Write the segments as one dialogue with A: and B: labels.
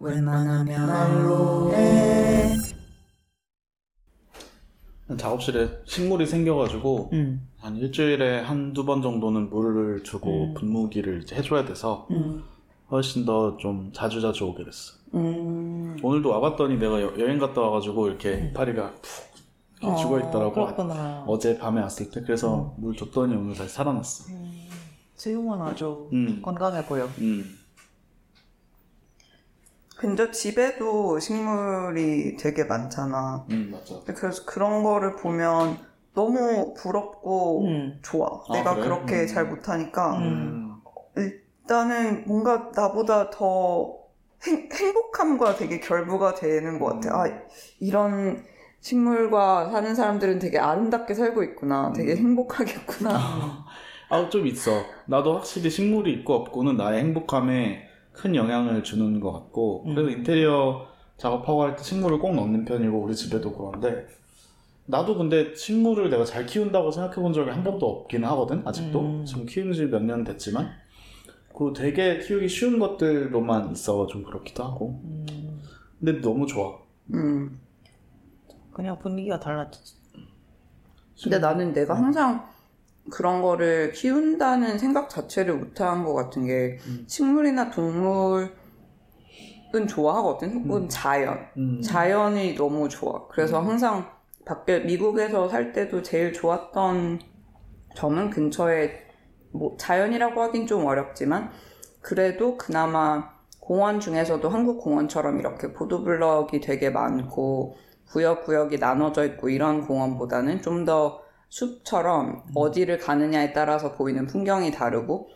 A: 웬만하면 말로 해.
B: 작업실에 식물이 생겨가지고
A: 음.
B: 한 일주일에 한두 번 정도는 물을 주고
A: 음.
B: 분무기를 이제 해줘야 돼서
A: 음.
B: 훨씬 더 좀 자주 자주 오게 됐어.
A: 음.
B: 오늘도 와봤더니 내가 여, 행 갔다 와가지고 이렇게 이파리가 푹 이렇게 죽어 있더라고.
A: 그렇구나.
B: 어제 밤에 왔을 때 그래서 물 줬더니 오늘 다시 살아났어.
A: 음. 지금은 아주
B: 음.
A: 건강해 보여.
B: 음.
C: 근데 집에도 식물이 되게 많잖아.
B: 음 맞아.
C: 그래서 그런 거를 보면 너무 부럽고
A: 음.
C: 좋아.
B: 아,
C: 내가
B: 그래?
C: 그렇게
B: 음.
C: 잘 못하니까
A: 음.
C: 일단은 뭔가 나보다 더 행, 행복함과 되게 결부가 되는 것 같아. 아 이런 식물과 사는 사람들은 되게 아름답게 살고 있구나. 되게
B: 음.
C: 행복하겠구나.
B: 아, 좀 있어. 나도 확실히 식물이 있고 없고는 나의 행복감에 큰 영향을 주는 것 같고,
A: 음.
B: 그래서 인테리어 작업하고 할 때 식물을 꼭 넣는 편이고, 우리 집에도 그런데, 나도 근데 식물을 내가 잘 키운다고 생각해 본 적이 한 번도 없긴 하거든, 아직도.
A: 음.
B: 지금 키운 지 몇 년 됐지만. 그리고 되게 키우기 쉬운 것들로만 있어 좀 그렇기도 하고.
A: 음.
B: 근데 너무 좋아.
C: 음.
A: 그냥 분위기가 달라졌지.
C: 근데 나는 내가 항상 그런 거를 키운다는 생각 자체를 못한 것 같은 게
B: 음.
C: 식물이나 동물은 좋아하거든. 혹은
B: 음.
C: 자연.
B: 음.
C: 자연이 너무 좋아. 그래서
B: 음.
C: 항상 밖에 미국에서 살 때도 제일 좋았던 점은 근처에 뭐 자연이라고 하긴 좀 어렵지만 그래도 그나마 공원 중에서도 한국 공원처럼 이렇게 보도블럭이 되게 많고 구역 구역이 나눠져 있고 이런 공원보다는 좀더 숲처럼 어디를 가느냐에 따라서 보이는 풍경이 다르고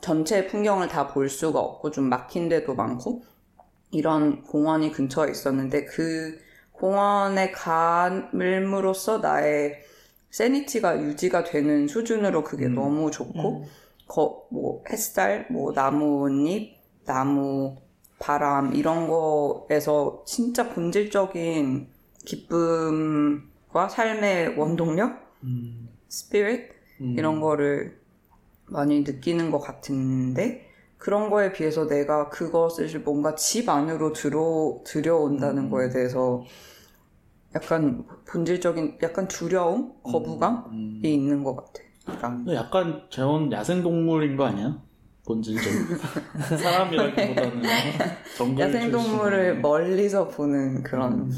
C: 전체 풍경을 다 볼 수가 없고 좀 막힌 데도 많고 이런 공원이 근처에 있었는데 그 공원에 감을로써 나의 세니티가 유지가 되는 수준으로 그게
B: 음.
C: 너무 좋고
A: 음.
C: 거, 뭐 햇살, 뭐 나뭇잎, 나무, 바람 이런 거에서 진짜 본질적인 기쁨과 삶의 원동력,
B: 음.
C: 스피릿
B: 음.
C: 이런 거를 많이 느끼는 것 같은데 그런 거에 비해서 내가 그것을 뭔가 집 안으로 들어 들여온다는
B: 음.
C: 거에 대해서 약간 본질적인 약간 두려움, 거부감이
B: 음.
C: 있는 것 같아. 약간.
B: 근데 약간 재원 야생 동물인 거 아니야? 본질적으로 사람이라기보다는 정글
C: 야생 동물을
B: 출신.
C: 멀리서 보는 그런.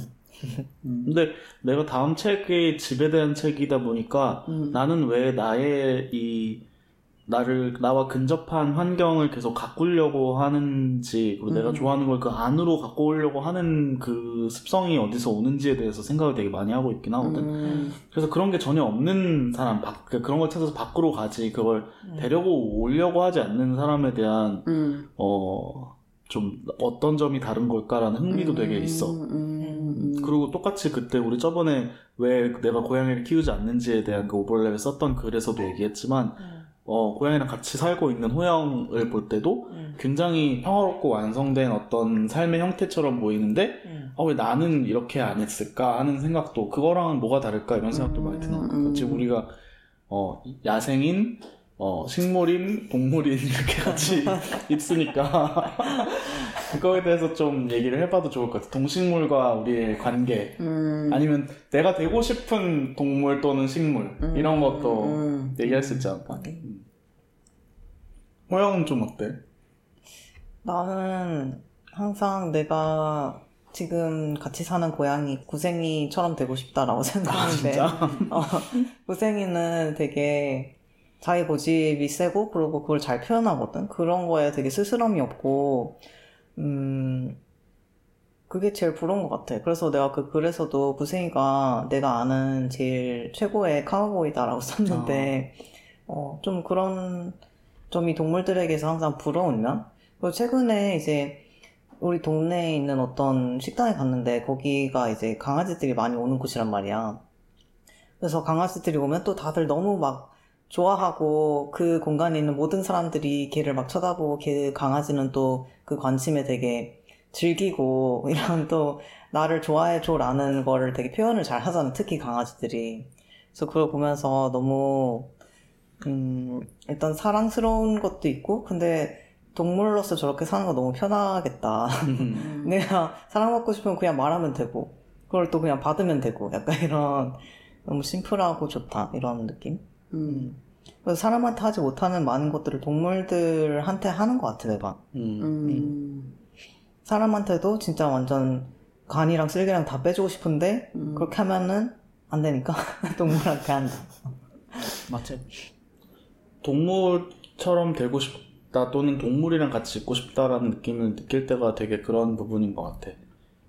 C: 음.
B: 근데 내가 다음 책이 집에 대한 책이다 보니까
C: 음.
B: 나는 왜 나의 이 나를 나와 근접한 환경을 계속 가꾸려고 하는지 그리고 내가
C: 음.
B: 좋아하는 걸 그 안으로 갖고 오려고 하는 그 습성이 어디서 오는지에 대해서 생각을 되게 많이 하고 있긴 하거든.
C: 음.
B: 그래서 그런 게 전혀 없는 사람, 밖- 그런 걸 찾아서 밖으로 가지 그걸
A: 음.
B: 데려고 오려고 하지 않는 사람에 대한
C: 음.
B: 어, 좀 어떤 점이 다른 걸까라는 흥미도 되게 있어.
C: 음.
B: 그리고 똑같이 그때 우리 저번에 왜 내가 고양이를 키우지 않는지에 대한 그 오버랩에 썼던 글에서도 얘기했지만,
A: 음.
B: 어, 고양이랑 같이 살고 있는 호영을 볼 때도
A: 음.
B: 굉장히 평화롭고 완성된 어떤 삶의 형태처럼 보이는데,
A: 음.
B: 어, 왜 나는 이렇게 안 했을까 하는 생각도, 그거랑은 뭐가 다를까 이런 생각도 많이 드는 것 같아요.
C: 음.
B: 지금 우리가, 어, 야생인, 어, 식물인, 동물인 이렇게 같이 있으니까, 그거에 대해서 좀 얘기를 해봐도 좋을 것 같아요. 동식물과 우리의 관계,
C: 음.
B: 아니면 내가 되고 싶은 동물 또는 식물,
C: 음.
B: 이런 것도
C: 음.
B: 얘기할 수 있지 않을까? 음. 호영은 좀 어때?
A: 나는 항상 내가 지금 같이 사는 고양이 구생이처럼 되고 싶다라고
B: 아,
A: 생각하는데
B: 진짜?
A: 어, 구생이는 되게 자기 고집이 세고 그리고 그걸 잘 표현하거든. 그런 거에 되게 스스럼이 없고 음 그게 제일 부러운 것 같아. 그래서 내가 그 글에서도 구생이가 내가 아는 제일 최고의 카우보이다라고 썼는데 어, 좀 그런 점이 동물들에게서 항상 부러운 면? 그리고 최근에 이제 우리 동네에 있는 어떤 식당에 갔는데 거기가 이제 강아지들이 많이 오는 곳이란 말이야. 그래서 강아지들이 오면 또 다들 너무 막 좋아하고 그 공간에 있는 모든 사람들이 걔를 막 쳐다보고 걔 강아지는 또 그 관심에 되게 즐기고 이런 또 나를 좋아해줘라는 거를 되게 표현을 잘 하잖아. 특히 강아지들이. 그래서 그걸 보면서 너무 음, 일단 사랑스러운 것도 있고, 근데 동물로서 저렇게 사는 거 너무 편하겠다.
C: 음.
A: 내가 사랑받고 싶으면 그냥 말하면 되고, 그걸 또 그냥 받으면 되고, 약간 이런 너무 심플하고 좋다. 이런 느낌?
C: 음.
A: 그래서 사람한테 하지 못하는 많은 것들을 동물들한테 하는 것 같아, 내가.
B: 음.
C: 음.
A: 사람한테도 진짜 완전 간이랑 쓸개랑 다 빼주고 싶은데,
C: 음.
A: 그렇게 하면은 안 되니까 동물한테 한다.
B: 맞지. 동물처럼 되고 싶다 또는 동물이랑 같이 있고 싶다라는 느낌을 느낄 때가 되게 그런 부분인 것 같아.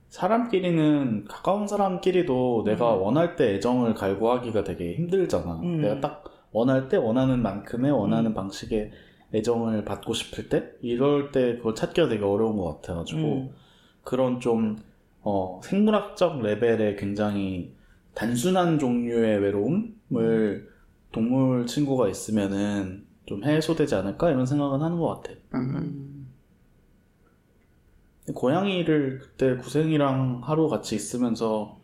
B: 사람끼리는 가까운 사람끼리도 내가 원할 때 애정을 갈구하기가 되게 힘들잖아.
A: 음.
B: 내가 딱 원할 때 원하는 만큼의 원하는
A: 음.
B: 방식의 애정을 받고 싶을 때 이럴 때 그걸 찾기가 되게 어려운 것 같아가지고
A: 음.
B: 그런 좀 어, 생물학적 레벨의 굉장히 단순한 종류의 외로움을 동물 친구가 있으면은 좀 해소되지 않을까 이런 생각은 하는 것 같아.
C: 음.
B: 고양이를 그때 구생이랑 하루 같이 있으면서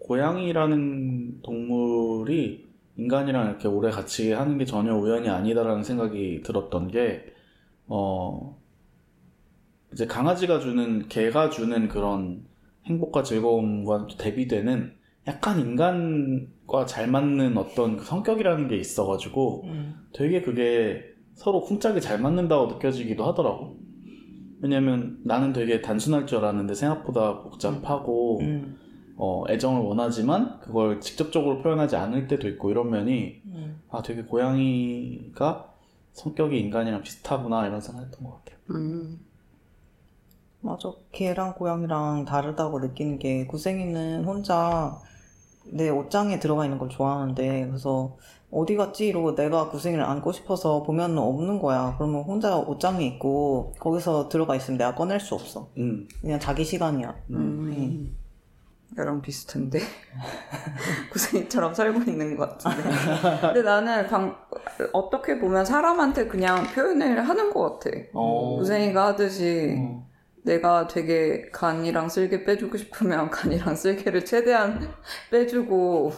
B: 고양이라는 동물이 인간이랑 이렇게 오래 같이 하는 게 전혀 우연이 아니다라는 생각이 들었던 게, 어, 이제 강아지가 주는, 개가 주는 그런 행복과 즐거움과 대비되는 약간 인간과 잘 맞는 어떤 그 성격이라는 게 있어가지고
A: 음.
B: 되게 그게 서로 쿵짝이 잘 맞는다고 느껴지기도 하더라고. 왜냐면 나는 되게 단순할 줄 알았는데 생각보다 복잡하고
A: 음.
B: 어, 애정을 원하지만 그걸 직접적으로 표현하지 않을 때도 있고 이런 면이
A: 음.
B: 아 되게 고양이가 성격이 인간이랑 비슷하구나 이런 생각했던 것 같아요.
C: 음.
A: 맞아. 개랑 고양이랑 다르다고 느끼는 게 구생이는 혼자 내 옷장에 들어가 있는 걸 좋아하는데 그래서 어디 갔지 이러고 내가 구생이를 안고 싶어서 보면 없는 거야. 그러면 혼자 옷장에 있고 거기서 들어가 있으면 내가 꺼낼 수 없어.
B: 음,
A: 그냥 자기 시간이야.
C: 음. 나랑 비슷한데 구생이처럼 살고 있는 것 같은데 근데 나는 방- 어떻게 보면 사람한테 그냥 표현을 하는 것 같아
B: 어.
C: 구생이가 하듯이
B: 어.
C: 내가 되게 간이랑 쓸개 빼주고 싶으면 간이랑 쓸개를 최대한 빼주고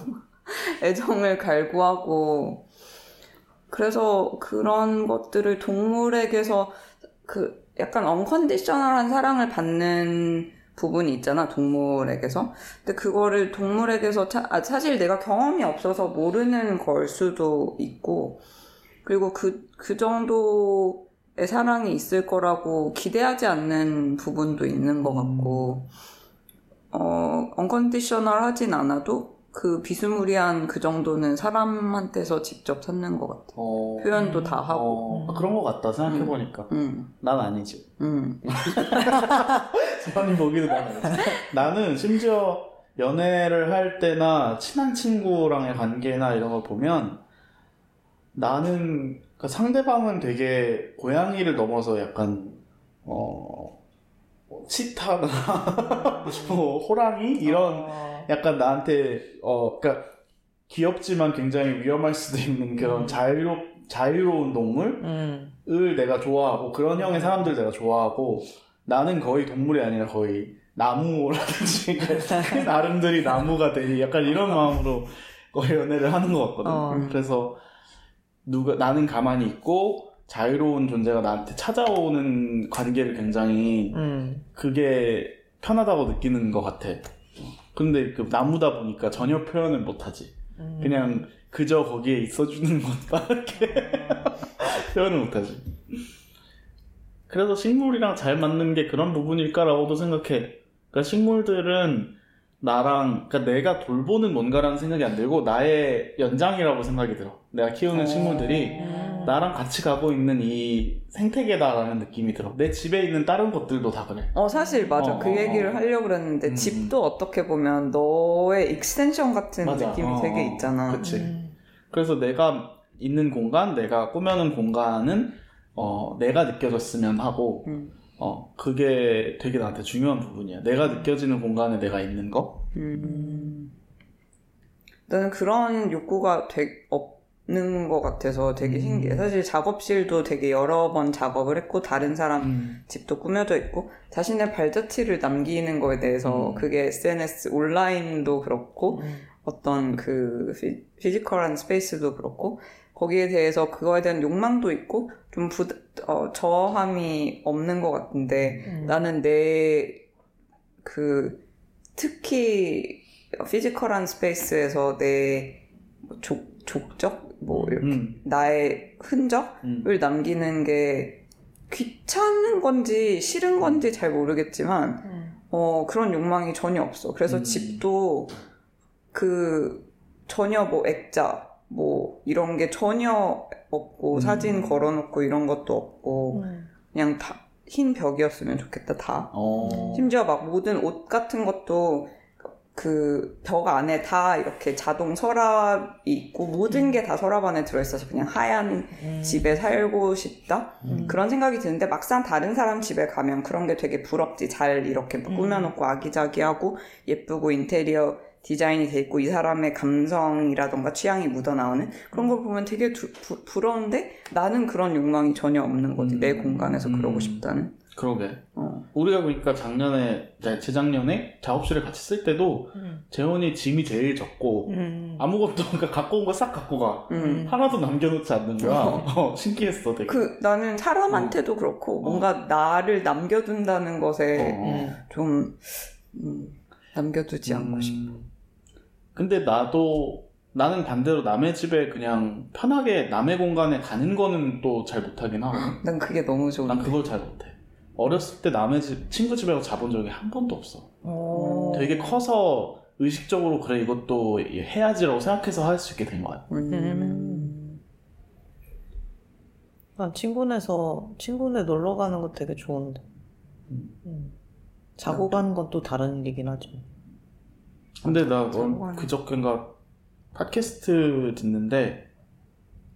C: 애정을 갈구하고 그래서 그런 것들을 동물에게서 그 약간 언컨디셔널한 사랑을 받는 부분이 있잖아 동물에게서. 근데 그거를 동물에게서 차- 아, 사실 내가 경험이 없어서 모르는 걸 수도 있고 그리고 그, 그 정도의 사랑이 있을 거라고 기대하지 않는 부분도 있는 것 같고 어 언컨디셔널 하진 않아도 그 비스무리한 그 정도는 사람한테서 직접 찾는 것 같아.
B: 어.
C: 표현도 다 하고.
B: 어, 그런 것 같다 생각해보니까.
C: 음,
B: 난 아니지.
C: 음,
B: 사람이 보기도 난 아니지. 나는 심지어 연애를 할 때나 친한 친구랑의 관계나 이런 걸 보면 나는 그러니까 상대방은 되게 고양이를 넘어서 약간 어 치타나 뭐 호랑이? 이런
A: 어,
B: 약간 나한테 어 그러니까 귀엽지만 굉장히 위험할 수도 있는 그런
A: 음.
B: 자유로 자유로운 동물을
A: 음.
B: 내가 좋아하고 그런 형의 사람들 내가 좋아하고 나는 거의 동물이 아니라 거의 나무라든지 그 나름들이 나무가 되니 약간 이런 마음으로 거의 연애를 하는 것 같거든.
A: 어.
B: 그래서 누가 나는 가만히 있고 자유로운 존재가 나한테 찾아오는 관계를 굉장히
A: 음.
B: 그게 편하다고 느끼는 것 같아. 근데 그 나무다 보니까 전혀 표현을 못하지.
A: 음.
B: 그냥 그저 거기에 있어주는 것밖에 표현을 못하지. 그래서 식물이랑 잘 맞는 게 그런 부분일까라고도 생각해. 그러니까 식물들은 나랑, 그러니까 내가 돌보는 뭔가라는 생각이 안 들고 나의 연장이라고 생각이 들어. 내가 키우는 식물들이
A: 음.
B: 나랑 같이 가고 있는 이 생태계다라는 느낌이 들어. 내 집에 있는 다른 것들도 다 그래.
C: 어 사실 맞아
B: 어,
C: 그
B: 어,
C: 얘기를
B: 어.
C: 하려고 그랬는데
B: 음,
C: 집도 어떻게 보면 너의 extension 같은
B: 맞아.
C: 느낌이
B: 어,
C: 되게
B: 어.
C: 있잖아
B: 그치.
A: 음.
B: 그래서 내가 있는 공간, 내가 꾸며놓은 공간은 어, 내가 느껴졌으면 하고
C: 음.
B: 어, 그게 되게 나한테 중요한 부분이야. 내가 느껴지는 공간에 내가 있는 거.
C: 음. 나는 그런 욕구가 되, 없 는 것 같아서 되게
B: 음.
C: 신기해. 사실 작업실도 되게 여러 번 작업을 했고, 다른 사람
B: 음.
C: 집도 꾸며져 있고, 자신의 발자취를 남기는 거에 대해서
B: 음.
C: 그게 SNS, 온라인도 그렇고,
A: 음.
C: 어떤 그 phy, physical한 space도 그렇고, 거기에 대해서 그거에 대한 욕망도 있고 좀 부, 어, 저항이 없는 것 같은데
A: 음.
C: 나는 내 그 특히 physical한 space에서 내 족, 족적 뭐 이렇게
B: 음,
C: 나의 흔적을
B: 음.
C: 남기는 게 귀찮은 건지 싫은 건지 잘 모르겠지만
A: 음.
C: 어, 그런 욕망이 전혀 없어. 그래서
B: 음.
C: 집도 그 전혀 뭐 액자 뭐 이런 게 전혀 없고
B: 음.
C: 사진 걸어놓고 이런 것도 없고
A: 음.
C: 그냥 다 흰 벽이었으면 좋겠다 다.
B: 어.
C: 심지어 막 모든 옷 같은 것도 그 벽 안에 다 이렇게 자동 서랍이 있고 모든 게 다 서랍 안에 들어있어서 그냥 하얀
A: 음.
C: 집에 살고 싶다
B: 음.
C: 그런 생각이 드는데 막상 다른 사람 집에 가면 그런 게 되게 부럽지 잘 이렇게
A: 음.
C: 꾸며놓고 아기자기하고 예쁘고 인테리어 디자인이 돼 있고 이 사람의 감성이라던가 취향이 묻어나오는 그런 걸 보면 되게 두- 부, 부러운데 나는 그런 욕망이 전혀 없는 거지
B: 음.
C: 내 공간에서 그러고
B: 음.
C: 싶다는
B: 그러게.
C: 어.
B: 우리가 그러니까 작년에, 네, 재작년에 작업실을 같이 쓸 때도
A: 음.
B: 재원이 짐이 제일 적고
A: 음.
B: 아무것도 그러니까 갖고 온 거 싹 갖고 가.
C: 음.
B: 하나도 남겨놓지 않는 거야. 어, 신기했어 되게.
C: 그 나는 사람한테도 그렇고 뭔가 나를 남겨둔다는 것에
B: 어.
C: 좀 음, 남겨두지 않고
B: 음.
C: 싶어.
B: 근데 나도 나는 반대로 남의 집에 그냥 편하게 남의 공간에 가는 거는 또 잘 못하긴 하고.
C: 난 그게 너무 좋은데.
B: 난 그걸 잘 못해. 어렸을 때 남의 집 친구 집에 자본 적이 한 번도 없어.
A: 오.
B: 되게 커서 의식적으로 그래 이것도 해야지라고 생각해서 할 수 있게 된 거야.
C: 음.
A: 난 친구네서 친구네 놀러 가는 거 되게 좋은데.
B: 음.
A: 음. 자고 가는 건 또 다른 일이긴 하지.
B: 근데 나
C: 가는
B: 그저께인가 팟캐스트 듣는데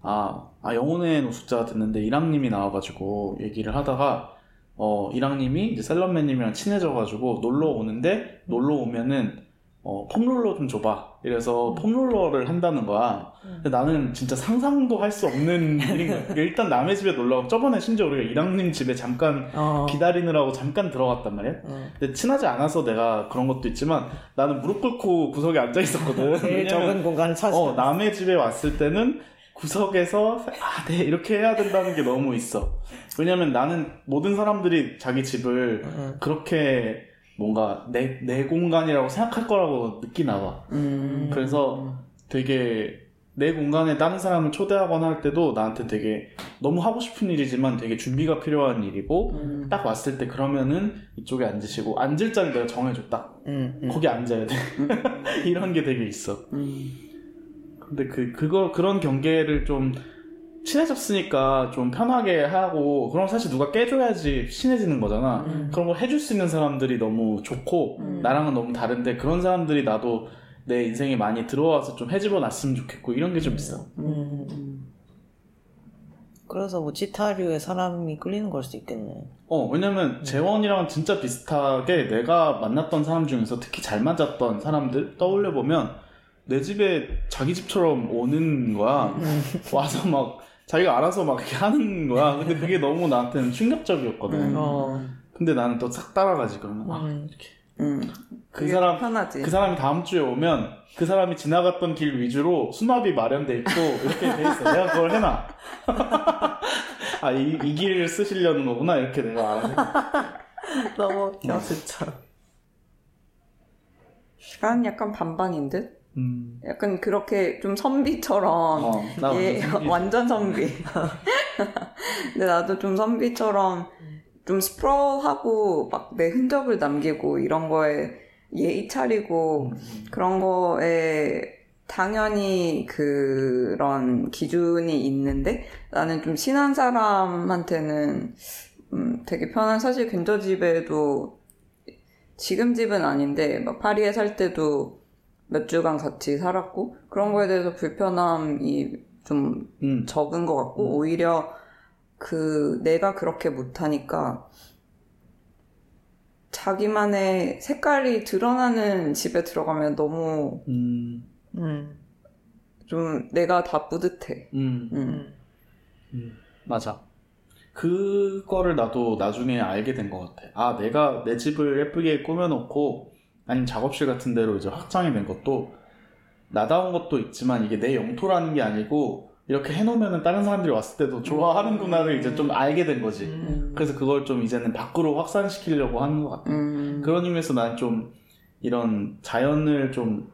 B: 아, 아 영혼의 노숙자 듣는데 이랑님이 나와가지고 얘기를 하다가 어 이랑님이 이제 셀럽맨님이랑 친해져가지고 놀러 오는데 놀러 오면은 어 폼롤러 좀 줘봐 이래서 폼롤러를 한다는 거야 근데 나는 진짜 상상도 할 수 없는 일인 거야 일단 남의 집에 놀러 가고 저번에 심지어 우리가 이랑님 집에 잠깐
A: 어.
B: 기다리느라고 잠깐 들어갔단 말이야
A: 어.
B: 근데 친하지 않아서 내가 그런 것도 있지만 나는 무릎 꿇고 구석에 앉아 있었거든.
A: 제일
B: 왜냐면
A: 적은 공간을 찾아.
B: 어, 남의 집에 왔을 때는 구석에서 아, 네 이렇게 해야 된다는 게 너무 있어. 왜냐면 나는 모든 사람들이 자기 집을
A: 응.
B: 그렇게 뭔가 내, 내 공간이라고 생각할 거라고 느끼나 봐.
C: 음.
B: 그래서 되게 내 공간에 다른 사람을 초대하거나 할 때도 나한테 되게 너무 하고 싶은 일이지만 되게 준비가 필요한 일이고
C: 음.
B: 딱 왔을 때 그러면은 이쪽에 앉으시고 앉을 자리 내가 딱
A: 응, 응.
B: 거기 앉아야 돼 이런 게 되게 있어
C: 음.
B: 근데 그 그거 그런 경계를 좀 친해졌으니까 좀 편하게 하고 그럼 사실 누가 깨줘야지 친해지는 거잖아
A: 음.
B: 그런 걸 해줄 수 있는 사람들이 너무 좋고
C: 음.
B: 나랑은 너무 다른데 그런 사람들이 나도 내 인생에 많이 들어와서 좀 해집어 놨으면 좋겠고 이런 게 좀 있어
A: 음.
C: 음.
A: 그래서 뭐 치타류의 사람이 끌리는 걸 수도 있겠네.
B: 어, 왜냐면 재원이랑 진짜 비슷하게 내가 만났던 사람 중에서 특히 잘 맞았던 사람들 떠올려보면 내 집에 자기 집처럼 오는 거야. 와서 막 자기가 알아서 막 이렇게 하는 거야. 근데 그게 너무 나한테는 충격적이었거든.
C: 음.
A: 어.
B: 근데 나는 또 싹 따라가지, 그러면. 아,
A: 음.
B: 이렇게.
C: 음.
B: 그 사람,
C: 편하지.
B: 그 사람이 다음 주에 오면 그 사람이 지나갔던 길 위주로 수납이 마련돼 있고 이렇게 돼 있어. 내가 그걸 해놔. 아, 이, 이 길을 쓰시려는 거구나. 이렇게 내가 알아서.
A: 너무 웃겨, 진짜.
C: 난 약간 반반인 듯.
B: 음.
C: 약간 그렇게 좀 선비처럼
B: 어, 완전 선비.
C: 완전 선비. 근데 나도 좀 선비처럼 좀 스프롤하고 막 내 흔적을 남기고 이런 거에 예의 차리고
B: 음.
C: 그런 거에 당연히 그런 기준이 있는데 나는 좀 친한 사람한테는 음, 되게 편한 사실 근처 집에도 지금 집은 아닌데 막 파리에 살 때도 몇 주간 같이 살았고 그런 거에 대해서 불편함이 좀
B: 음.
C: 적은 것 같고 오히려 그 내가 그렇게 못하니까 자기만의 색깔이 드러나는 집에 들어가면 너무
B: 음.
A: 음.
C: 좀 내가 다 뿌듯해.
B: 음.
C: 음.
A: 음.
B: 음. 맞아. 그거를 나도 나중에 알게 된 것 같아. 아, 내가 내 집을 예쁘게 꾸며놓고, 아니면 작업실 같은 데로 이제 확장이 된 것도, 나다운 것도 있지만 이게 내 영토라는 게 아니고, 이렇게 해놓으면은 다른 사람들이 왔을 때도 좋아하는구나를 이제 좀 알게 된 거지.
C: 음.
B: 그래서 그걸 좀 이제는 밖으로 확산시키려고 하는 것 같아.
C: 음.
B: 그런 의미에서 난 좀 이런 자연을 좀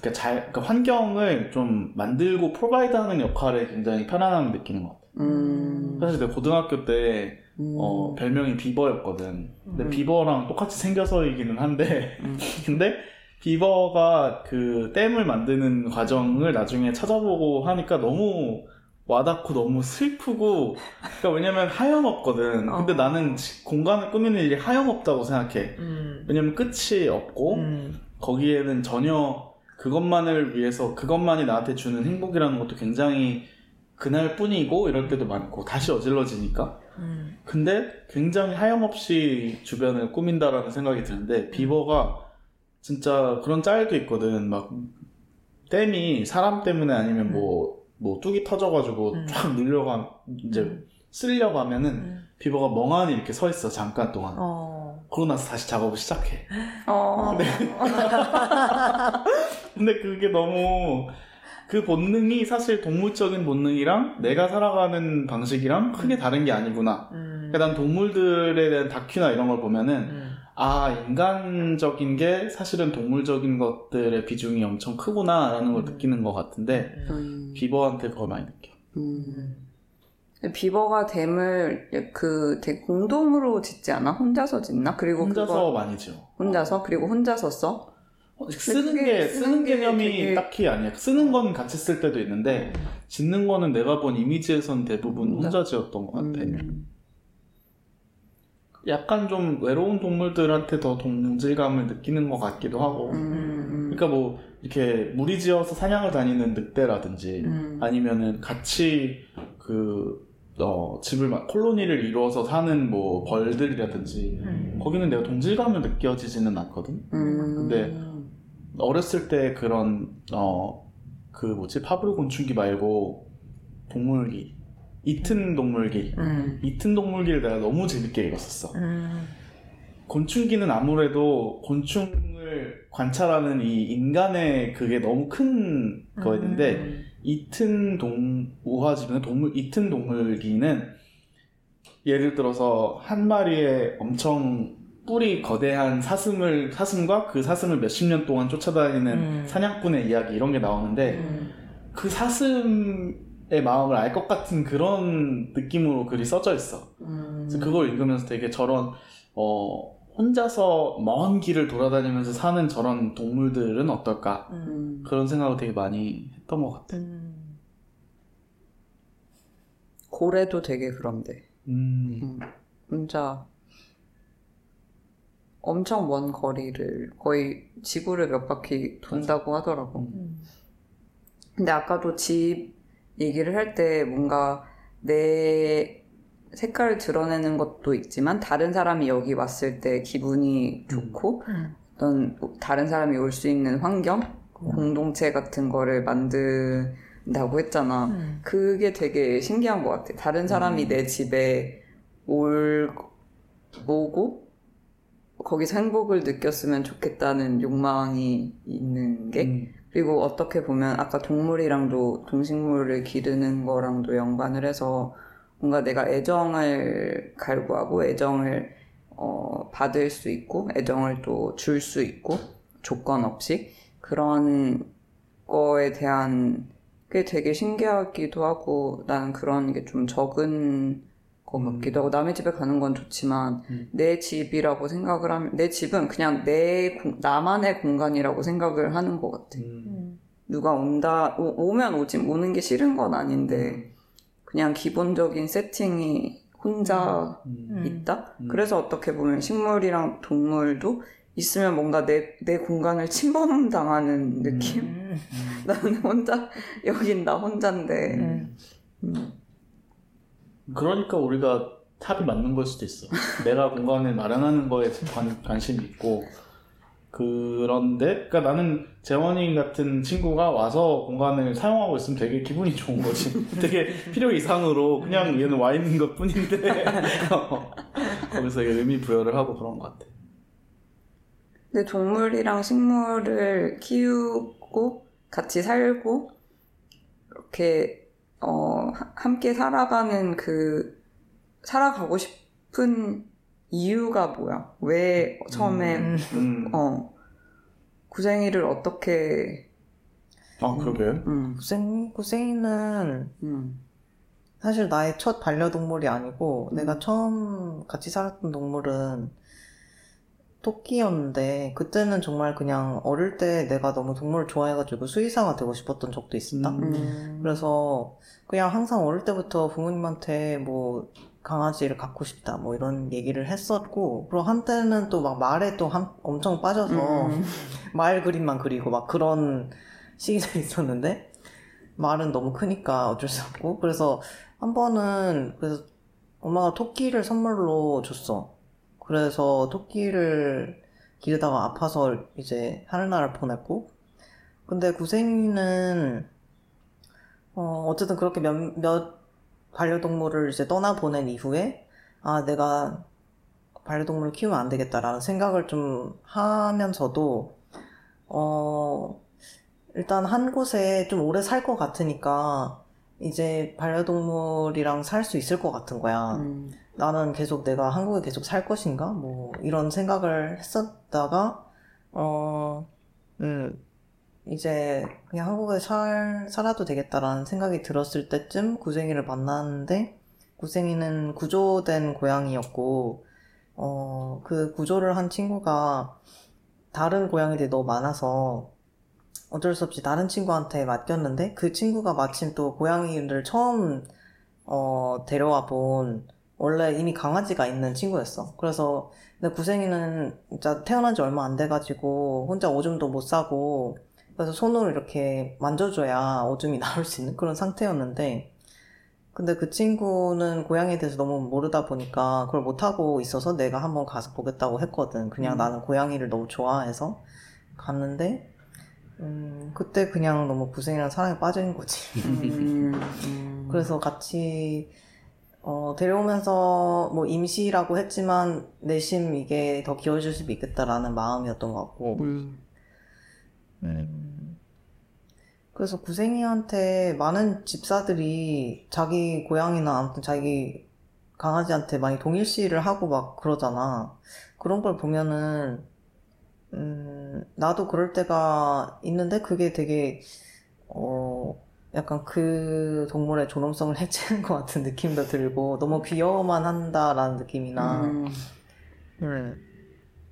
B: 그러니까, 자, 그러니까 환경을 좀 만들고 프로바이드하는 역할에 굉장히 편안함을 느끼는 것 같아.
C: 음.
B: 사실 내가 고등학교 때
C: 음.
B: 어, 별명이 비버였거든. 근데
A: 음.
B: 비버랑 똑같이 생겨서이기는 한데
C: 음.
B: 근데 비버가 그 댐을 만드는 과정을 나중에 찾아보고 하니까 너무 와닿고 너무 슬프고 그러니까 왜냐면 하염없거든. 근데
A: 어.
B: 나는 지- 공간을 꾸미는 일이 하염없다고 생각해.
A: 음.
B: 왜냐면 끝이 없고
A: 음.
B: 거기에는 전혀 그것만을 위해서 그것만이 나한테 주는 행복이라는 것도 굉장히 그날뿐이고 이럴 때도 많고 다시 어질러지니까
A: 음.
B: 근데 굉장히 하염없이 주변을 꾸민다라는 생각이 드는데 비버가 진짜 그런 짤도 있거든 막 댐이 사람 때문에 아니면 뭐, 뭐 뚝이 터져가지고
A: 음.
B: 쫙 늘려가 이제 쓰려고 하면은
A: 음.
B: 비버가 멍하니 이렇게 서 있어 잠깐 동안
A: 어.
B: 그러고 나서 다시 작업을 시작해
C: 어.
B: 근데 그게 너무 그 본능이 사실 동물적인 본능이랑 내가 살아가는 방식이랑 크게 다른 게 아니구나.
A: 음.
B: 그러니까 난 동물들에 대한 다큐나 이런 걸 보면은
A: 음.
B: 아 인간적인 게 사실은 동물적인 것들의 비중이 엄청 크구나라는 걸
A: 음.
B: 느끼는 것 같은데
C: 음.
B: 비버한테 그걸 많이 느껴.
C: 음. 비버가 댐을 그 되게 공동으로 짓지 않아? 혼자서 짓나? 그리고
B: 혼자서
C: 그거
B: 많이 지어.
C: 혼자서 그리고 혼자서 써?
B: 어, 쓰는
C: 게 쓰는
B: 개념이
C: 되게-
B: 딱히 아니야. 쓰는 건 같이 쓸 때도 있는데 짓는 거는 내가 본 이미지에선 대부분 혼자 지었던 것 같아.
C: 음.
B: 약간 좀 외로운 동물들한테 더 동질감을 느끼는 것 같기도 하고.
C: 음.
B: 그러니까 뭐 이렇게 무리지어서 사냥을 다니는 늑대라든지
C: 음.
B: 아니면은 같이 그 어, 집을 막 콜로니를 이루어서 사는 뭐 벌들이라든지
A: 음.
B: 거기는 내가 동질감을 느껴지지는 않거든.
C: 음.
B: 근데 어렸을 때 그런 어 그 뭐지 파브르 곤충기 말고 동물기 이튼 동물기
C: 음.
B: 이튼 동물기를 내가 너무 재밌게 읽었었어.
A: 음.
B: 곤충기는 아무래도 곤충을 관찰하는 이 인간의 그게 너무 큰 거였는데
C: 음.
B: 이튼 동 우화지는 동물 이튼 동물기는 예를 들어서 한 마리의 엄청 뿔이 거대한 사슴을 사슴과 그 사슴을 몇십 년 동안 쫓아다니는
A: 음.
B: 사냥꾼의 이야기 이런 게 나오는데
C: 음.
B: 그 사슴의 마음을 알 것 같은 그런 느낌으로 글이 써져 있어.
C: 음.
B: 그래서 그걸 읽으면서 되게 저런 어 혼자서 먼 길을 돌아다니면서 사는 저런 동물들은 어떨까
A: 음.
B: 그런 생각을 되게 많이 했던 것 같아.
A: 음.
C: 고래도 되게 그런데
B: 음.
C: 음. 혼자 엄청 먼 거리를 거의 지구를 몇 바퀴 돈다고 하더라고.
A: 음.
C: 근데 아까도 집 얘기를 할 때 뭔가 내 색깔을 드러내는 것도 있지만 다른 사람이 여기 왔을 때 기분이 좋고
A: 음.
C: 어떤 다른 사람이 올 수 있는 환경, 공동체 같은 거를 만든다고 했잖아.
A: 음.
C: 그게 되게 신기한 것 같아. 다른 사람이
B: 음.
C: 내 집에 올, 오고, 거기서 행복을 느꼈으면 좋겠다는 욕망이 있는 게,
B: 음.
C: 그리고 어떻게 보면 아까 동물이랑도, 동식물을 기르는 거랑도 연관을 해서, 뭔가 내가 애정을 갈구하고, 애정을, 어, 받을 수 있고, 애정을 또 줄 수 있고, 조건 없이, 그런 거에 대한 게 되게 신기하기도 하고 나는 그런 게 좀 적은 것
B: 음.
C: 같기도 하고 남의 집에 가는 건 좋지만
B: 음.
C: 내 집이라고 생각을 하면 내 집은 그냥 내 공- 나만의 공간이라고 생각을 하는 것 같아.
B: 음.
A: 음.
C: 누가 온다 오, 면 오지 오는 게 싫은 건 아닌데 그냥 기본적인 세팅이 혼자
B: 음.
C: 있다.
B: 음.
C: 그래서 어떻게 보면 식물이랑 동물도 있으면 뭔가 내, 내 공간을 침범당하는 느낌?
A: 음.
C: 나는 혼자, 여긴 나 혼자인데.
A: 음.
C: 음.
B: 그러니까 우리가 탑이 맞는 걸 수도 있어. 내가 공간을 마련하는 거에 관, 관심이 있고 그런데 그러니까 나는 재원이 같은 친구가 와서 공간을 사용하고 있으면 되게 기분이 좋은 거지. 되게 필요 이상으로 그냥 얘는 와 있는 것 뿐인데 거기서 의미 부여를 하고 그런 것 같아.
C: 근데 동물이랑 식물을 키우고 같이 살고 이렇게 어, 하- 함께 살아가는 그, 살아가고 싶은 이유가 뭐야? 왜 처음에,
A: 음.
B: 음.
C: 어, 구생이를 어떻게,
B: 아 그러게.
C: 음,
A: 구생, 구생이는
C: 음,
A: 사실 나의 첫 반려동물이 아니고
C: 음.
A: 내가 처음 같이 살았던 동물은 토끼였는데 그때는 정말 그냥 어릴 때 내가 너무 동물을 좋아해가지고 수의사가 되고 싶었던 적도 있었다.
B: 음.
C: 음.
A: 그래서 그냥 항상 어릴 때부터 부모님한테 뭐 강아지를 갖고 싶다 뭐 이런 얘기를 했었고 그리고 한때는 또 막 말에 또 한- 엄청 빠져서
C: 음.
A: 말 그림만 그리고 막 그런 시기도 있었는데 말은 너무 크니까 어쩔 수 없고 그래서 한 번은 그래서 엄마가 토끼를 선물로 줬어. 그래서 토끼를 기르다가 아파서 이제 하늘나라를 보냈고 근데 구생이는 어 어쨌든 그렇게 몇, 몇 반려동물을 이제 떠나 보낸 이후에 아 내가 반려동물을 키우면 안 되겠다라는 생각을 좀 하면서도 어 일단 한 곳에 좀 오래 살 것 같으니까 이제 반려동물이랑 살 수 있을 것 같은 거야.
C: 음.
A: 나는 계속 내가 한국에 계속 살 것인가? 뭐, 이런 생각을 했었다가, 어, 음, 이제 그냥 한국에 살, 살아도 되겠다라는 생각이 들었을 때쯤 구생이를 만났는데, 구생이는 구조된 고양이였고, 어, 그 구조를 한 친구가 다른 고양이들이 너무 많아서 어쩔 수 없이 다른 친구한테 맡겼는데, 그 친구가 마침 또 고양이를 처음, 어, 데려와 본 원래 이미 강아지가 있는 친구였어. 그래서 근데 구생이는 진짜 태어난 지 얼마 안 돼가지고 혼자 오줌도 못 싸고 그래서 손으로 이렇게 만져줘야 오줌이 나올 수 있는 그런 상태였는데 근데 그 친구는 고양이에 대해서 너무 모르다 보니까 그걸 못하고 있어서 내가 한번 가서 보겠다고 했거든. 그냥
C: 음.
A: 나는 고양이를 너무 좋아해서 갔는데 음, 그때 그냥 너무 구생이랑 사랑에 빠진 거지.
C: 음. 음.
A: 그래서 같이 어, 데려오면서 뭐 임시라고 했지만 내심 이게 더 기어질 수도 있겠다라는 마음이었던 것 같고
C: 음.
A: 음, 그래서 구생이한테 많은 집사들이 자기 고양이나 아무튼 자기 강아지한테 많이 동일시를 하고 막 그러잖아. 그런 걸 보면은 음, 나도 그럴 때가 있는데 그게 되게 어, 약간 그 동물의 존엄성을 해치는 것 같은 느낌도 들고 너무 귀여워만 한다라는 느낌이나
C: 음.
A: 음,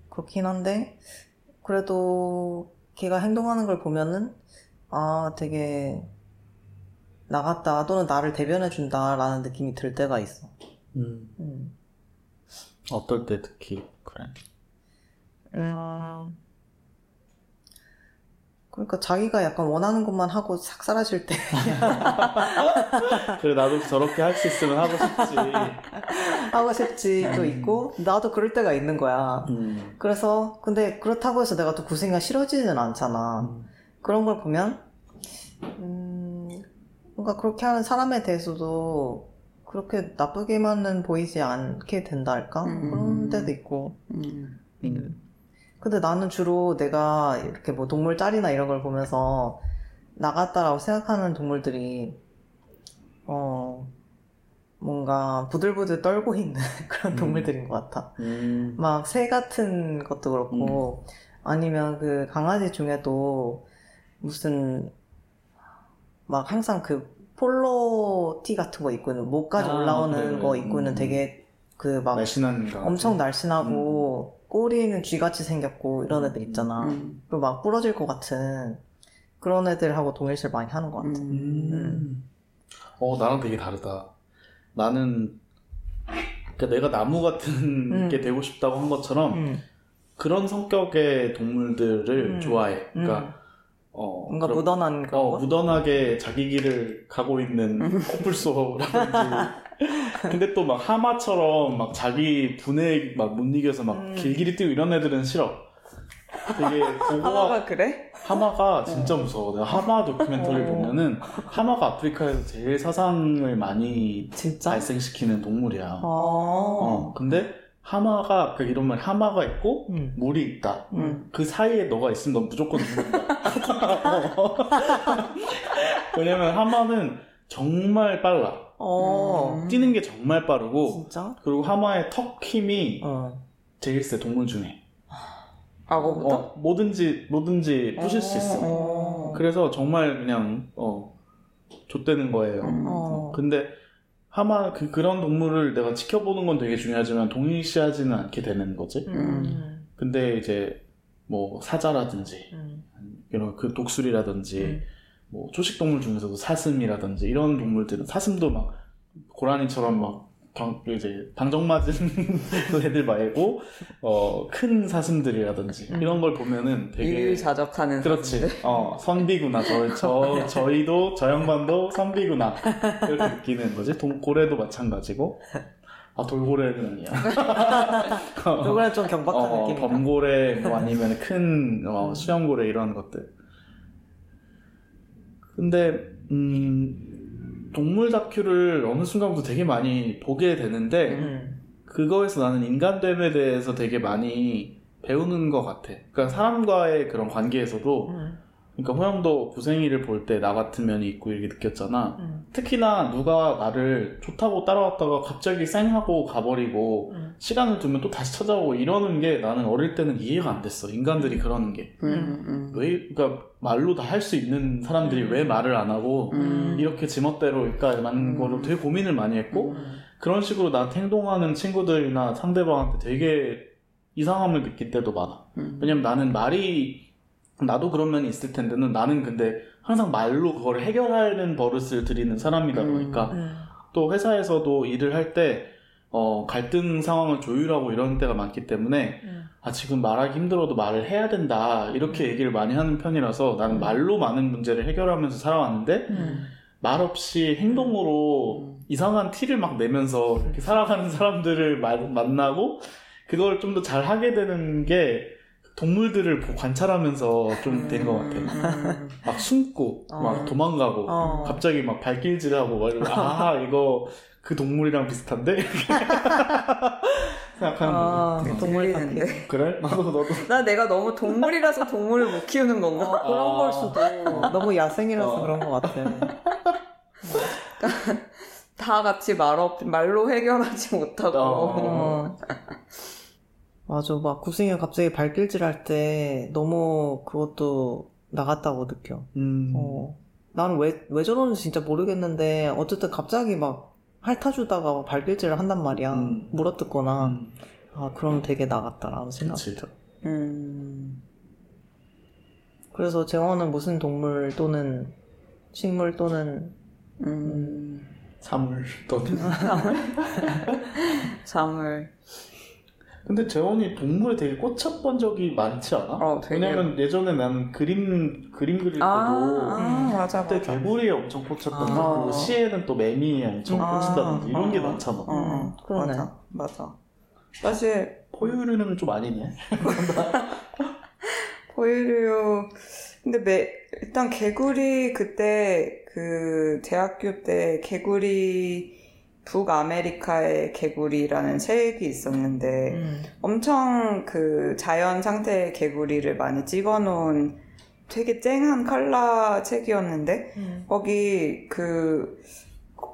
A: 그렇긴 한데, 그래도 걔가 행동하는 걸 보면은, 아, 되게 나갔다, 또는 나를 대변해 준다라는 느낌이 들 때가 있어.
B: 음.
A: 음.
B: 어떨 때 특히 그래.
A: 음. 그러니까 자기가 약간 원하는 것만 하고 싹 사라질 때,
B: 그래 나도 저렇게 할 수 있으면 하고 싶지.
A: 하고 싶지도 있고, 나도 그럴 때가 있는 거야.
B: 음.
A: 그래서, 근데 그렇다고 해서 내가 또 구생이가 싫어지는 않잖아. 그런 걸 보면, 음, 뭔가 그렇게 하는 사람에 대해서도 그렇게 나쁘게만은 보이지 않게 된다 할까?
C: 음.
A: 그런 때도 있고.
C: 음.
B: 음.
A: 근데 나는 주로 내가 이렇게 뭐 동물 짤이나 이런 걸 보면서 나갔다라고 생각하는 동물들이, 어, 뭔가 부들부들 떨고 있는 그런
B: 음.
A: 동물들인 것 같아.
B: 음.
A: 막새 같은 것도 그렇고 아니면 그 강아지 중에도 무슨 막 항상 그 폴로 티 같은 거 입고 있는 목까지
B: 아,
A: 올라오는
B: 그래,
A: 거. 입고 있는
B: 음.
A: 되게 그 막
B: 날씬한.
A: 엄청 날씬하고 꼬리는 쥐같이 생겼고 이런 애들 있잖아.
C: 음.
A: 그리고 막 부러질 것 같은 그런 애들하고 동일시를 많이 하는 것 같아.
C: 음.
B: 음. 어, 나랑 되게 다르다. 나는, 그러니까 내가 나무 같은
A: 음.
B: 게 되고 싶다고 한 것처럼
A: 음,
B: 그런 성격의 동물들을
A: 음.
B: 좋아해. 그러니까,
A: 음.
B: 어,
A: 뭔가
B: 그런-
A: 무던한 그런
B: 어,
A: 거?
B: 무던하게 자기 길을 가고 있는 코뿔소라든지. 근데 또 막 하마처럼 막 자기 분에 막못 이겨서 막
A: 음.
B: 길길이 뛰고 이런 애들은 싫어. 되게 보고
C: 하마가 그래?
B: 하마가 진짜 무서워. 내가 하마 도큐멘터리
A: 어.
B: 보면은 하마가 아프리카에서 제일 사상을 많이
A: 진짜?
B: 발생시키는 동물이야.
A: 어.
B: 어, 근데 하마가 그 이런 말 하마가 있고
A: 음.
B: 물이 있다.
A: 음.
B: 그 사이에 너가 있으면 넌 무조건 죽는다. 왜냐면 하마는 정말 빨라.
A: 어.
C: 음.
B: 뛰는 게 정말 빠르고
A: 진짜?
B: 그리고 하마의 턱 힘이
A: 어.
B: 제일 세 동물 중에.
C: 악어부터?
B: 어, 뭐든지 뭐든지 부실 수 있어.
C: 어.
B: 그래서 정말 그냥 어 좆되는 거예요.
C: 음.
A: 어.
B: 근데 하마 그 그런 동물을 내가 지켜보는 건 되게 중요하지만 동일시하지는 않게 되는 거지.
A: 음.
B: 근데 이제 뭐 사자라든지
A: 음.
B: 이런 그 독수리라든지
A: 음.
B: 뭐 초식 동물 중에서도 사슴이라든지 이런 동물들은 사슴도 막 고라니처럼 막 방, 이제 방정 맞은 애들 말고 어, 큰 사슴들이라든지
A: 음.
B: 이런 걸 보면은 되게
C: 일자적하는
B: 그렇지. 어, 선비구나. 저, 저, 저희도, 저 양반도 선비구나. 이렇게 느끼는 거지. 동, 고래도 마찬가지고. 아, 돌고래는 아니야.
A: 그거는 좀 경박한
B: 어,
A: 느낌이다.
B: 범고래, 뭐 아니면 큰, 어, 수염고래 이런 것들. 근데, 음, 동물 다큐를 어느 순간부터 되게 많이 보게 되는데,
A: 음.
B: 그거에서 나는 인간됨에 대해서 되게 많이 배우는 것 같아. 그러니까 사람과의 그런 관계에서도,
A: 음.
B: 그러니까 호영도 부생이를 볼 때 나 같은 면이 있고 이렇게 느꼈잖아.
A: 음.
B: 특히나 누가 나를 좋다고 따라왔다가 갑자기 쌩하고 가버리고
A: 음.
B: 시간을 두면 또 다시 찾아오고 이러는 게 나는 어릴 때는 이해가 안 됐어. 인간들이 그러는 게.
C: 음, 음.
B: 왜, 그러니까 말로 다 할 수 있는 사람들이
A: 음.
B: 왜 말을 안 하고
C: 음.
B: 이렇게 지멋대로 그러니까 만
C: 음.
B: 거를 되게 고민을 많이 했고
A: 음.
B: 그런 식으로 나한테 행동하는 친구들이나 상대방한테 되게 이상함을 느낄 때도 많아.
C: 음.
B: 왜냐면 나는 말이 나도 그런 면이 있을 텐데는 나는 근데 항상 말로 그걸 해결하는 버릇을 들이는 사람이다
C: 음.
B: 보니까
A: 음.
B: 또 회사에서도 일을 할때 어, 갈등 상황을 조율하고 이런 때가 많기 때문에
A: 음.
B: 아 지금 말하기 힘들어도 말을 해야 된다 이렇게 얘기를 많이 하는 편이라서 나는
A: 음.
B: 말로 많은 문제를 해결하면서 살아왔는데
A: 음.
B: 말 없이 행동으로
C: 음.
B: 이상한 티를 막 내면서 이렇게 살아가는 사람들을 마- 만나고 그걸 좀 더 잘 하게 되는 게 동물들을 보- 관찰하면서 좀 된 것 같아.
C: 음.
B: 막 숨고
A: 어.
B: 막 도망가고
A: 어.
B: 갑자기 막 발길질하고 막 이러고 아 이거 그 동물이랑 비슷한데 생각하는
A: 아,
B: 거지.
A: 동물 다큐.
C: 들리는데.
B: 그래? 나도 너도
C: 나 내가 너무 동물이라서 동물을 못 키우는 건가?
A: 어, 그런
B: 아.
A: 걸 수도. 너무 야생이라서
B: 어.
A: 그런 것 같아.
C: 다 같이 말 없, 말로 해결하지 못하고.
A: 어. 맞아. 막 구승이 갑자기 발길질 할 때 너무 그것도 나갔다고 느껴.
B: 음.
A: 어. 나는 왜, 왜 저러는지 진짜 모르겠는데, 어쨌든 갑자기 막 핥아주다가 발길질을 한단 말이야.
B: 음.
A: 물어뜯거나.
B: 음.
A: 아, 그럼 되게 나갔다라는 생각이
B: 그치.
A: 들어.
C: 음.
A: 그래서 재원은 무슨 동물 또는 식물 또는
C: 음.
B: 사물 또는
C: 잠을.
B: 근데 재원이 동물에 되게 꽂혔던 적이 많지 않아?
C: 어, 되게.
B: 왜냐면 예전에 나는 그림 그림 그릴 때도
C: 아, 아, 맞아,
B: 그때
C: 맞아.
B: 개구리에 엄청 꽂혔던
A: 아.
B: 거 그리고 시에는 또 매미에 엄청
A: 아.
B: 꽂힌다든지 이런 게
C: 어,
B: 많잖아
C: 어, 어,
A: 그러네.
C: 맞아, 맞아. 사실
B: 포유류는 좀 아니네
C: 포유류 근데 매, 일단 개구리 그때 그 대학교 때 개구리 북아메리카의 개구리라는 책이 있었는데
A: 음.
C: 엄청 그 자연 상태의 개구리를 많이 찍어놓은 되게 쨍한 컬러 책이었는데
A: 음.
C: 거기 그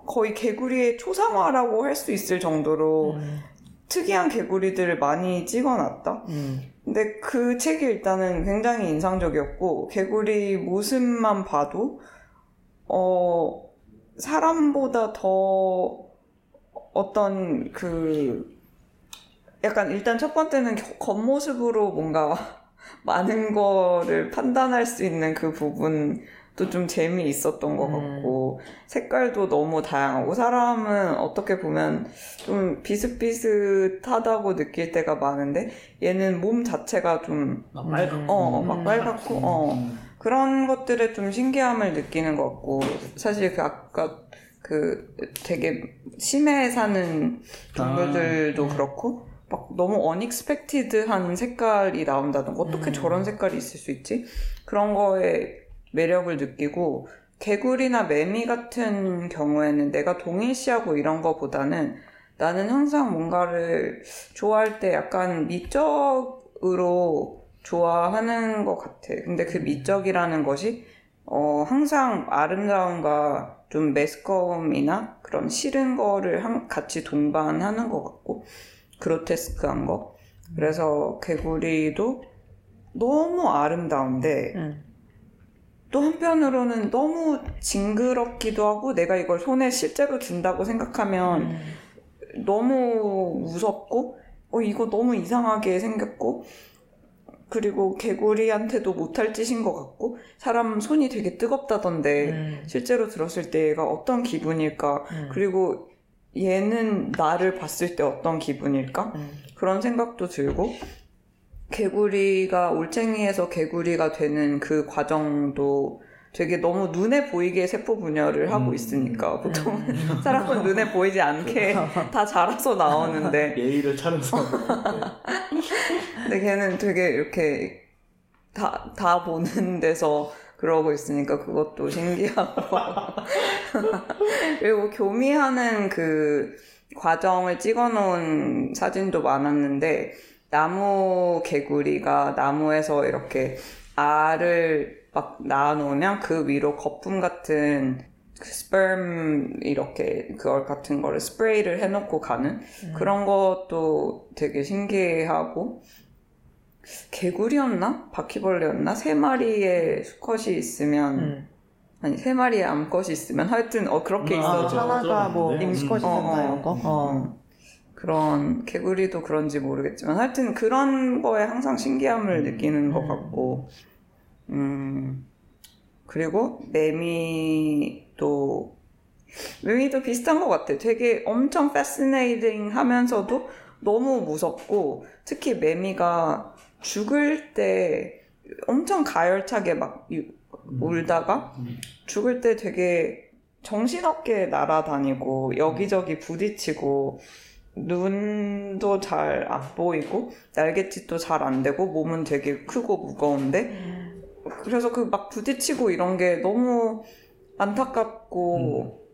C: 거의 개구리의 초상화라고 할 수 있을 정도로
A: 음.
C: 특이한 개구리들을 많이 찍어놨다.
A: 음.
C: 근데 그 책이 일단은 굉장히 인상적이었고 개구리 모습만 봐도 어 사람보다 더 어떤 그 약간 일단 첫 번째는 겨- 겉모습으로 뭔가 많은 거를 판단할 수 있는 그 부분도 좀 재미있었던 것
A: 음.
C: 같고 색깔도 너무 다양하고 사람은 어떻게 보면 좀 비슷비슷하다고 느낄 때가 많은데 얘는 몸 자체가
B: 좀막 빨갛고
C: 어, 막
A: 음.
C: 빨갛고, 어.
B: 음.
C: 그런 것들에 좀 신기함을 느끼는 것 같고, 사실 그 아까 그 되게 심해에 사는 동물들도
A: 아.
C: 그렇고, 막 너무 어닉스펙티드한 색깔이 나온다던가, 어떻게
A: 음.
C: 저런 색깔이 있을 수 있지? 그런 거에 매력을 느끼고, 개구리나 매미 같은 경우에는 내가 동일시하고 이런 거보다는 나는 항상 뭔가를 좋아할 때 약간 미적으로 좋아하는 것 같아. 근데 그 미적이라는 것이 어, 항상 아름다움과 좀 매스컴이나 그런 싫은 거를 한- 같이 동반하는 것 같고 그로테스크한 거. 그래서 개구리도 너무 아름다운데
A: 음.
C: 또 한편으로는 너무 징그럽기도 하고 내가 이걸 손에 실제로 든다고 생각하면
A: 음.
C: 너무 무섭고 어 이거 너무 이상하게 생겼고 그리고 개구리한테도 못할 짓인 것 같고 사람 손이 되게 뜨겁다던데
A: 음.
C: 실제로 들었을 때 얘가 어떤 기분일까
A: 음.
C: 그리고 얘는 나를 봤을 때 어떤 기분일까
A: 음.
C: 그런 생각도 들고 개구리가 올챙이에서 개구리가 되는 그 과정도 되게 너무 눈에 보이게 세포 분열을 하고
B: 음.
C: 있으니까 보통 사람은 눈에 보이지 않게 다 자라서 나오는데.
B: 예의를 차려서.
C: 근데 걔는 되게 이렇게 다, 다 보는 데서 그러고 있으니까 그것도 신기하고. 그리고 교미하는 그 과정을 찍어놓은 사진도 많았는데 나무 개구리가 나무에서 이렇게 알을 막 낳아놓으면 그 위로 거품 같은 그 스perm 이렇게 그걸 같은 거를 스프레이를 해놓고 가는 그런 것도 되게 신기하고 개구리였나 바퀴벌레였나 세 마리의 수컷이 있으면
A: 음.
C: 아니 세 마리의 암컷이 있으면 하여튼 어 그렇게
B: 아,
C: 있어져
B: 맞아.
A: 하나가 뭐. 임수컷이
C: 음.
A: 된다 이런 거.
C: 어,
A: 어.
C: 그런 개구리도 그런지 모르겠지만 하여튼 그런 거에 항상 신기함을 느끼는 것
A: 음.
C: 같고 음 그리고 매미도 매미도 비슷한 것 같아. 되게 엄청 패스네이팅 하면서도 너무 무섭고 특히 매미가 죽을 때 엄청 가열차게 막 유- 울다가
B: 음.
C: 죽을 때 되게 정신없게 날아다니고 여기저기 부딪히고 눈도 잘 안 보이고 날갯짓도 잘 안 되고 몸은 되게 크고 무거운데 그래서 그 막 부딪히고 이런 게 너무 안타깝고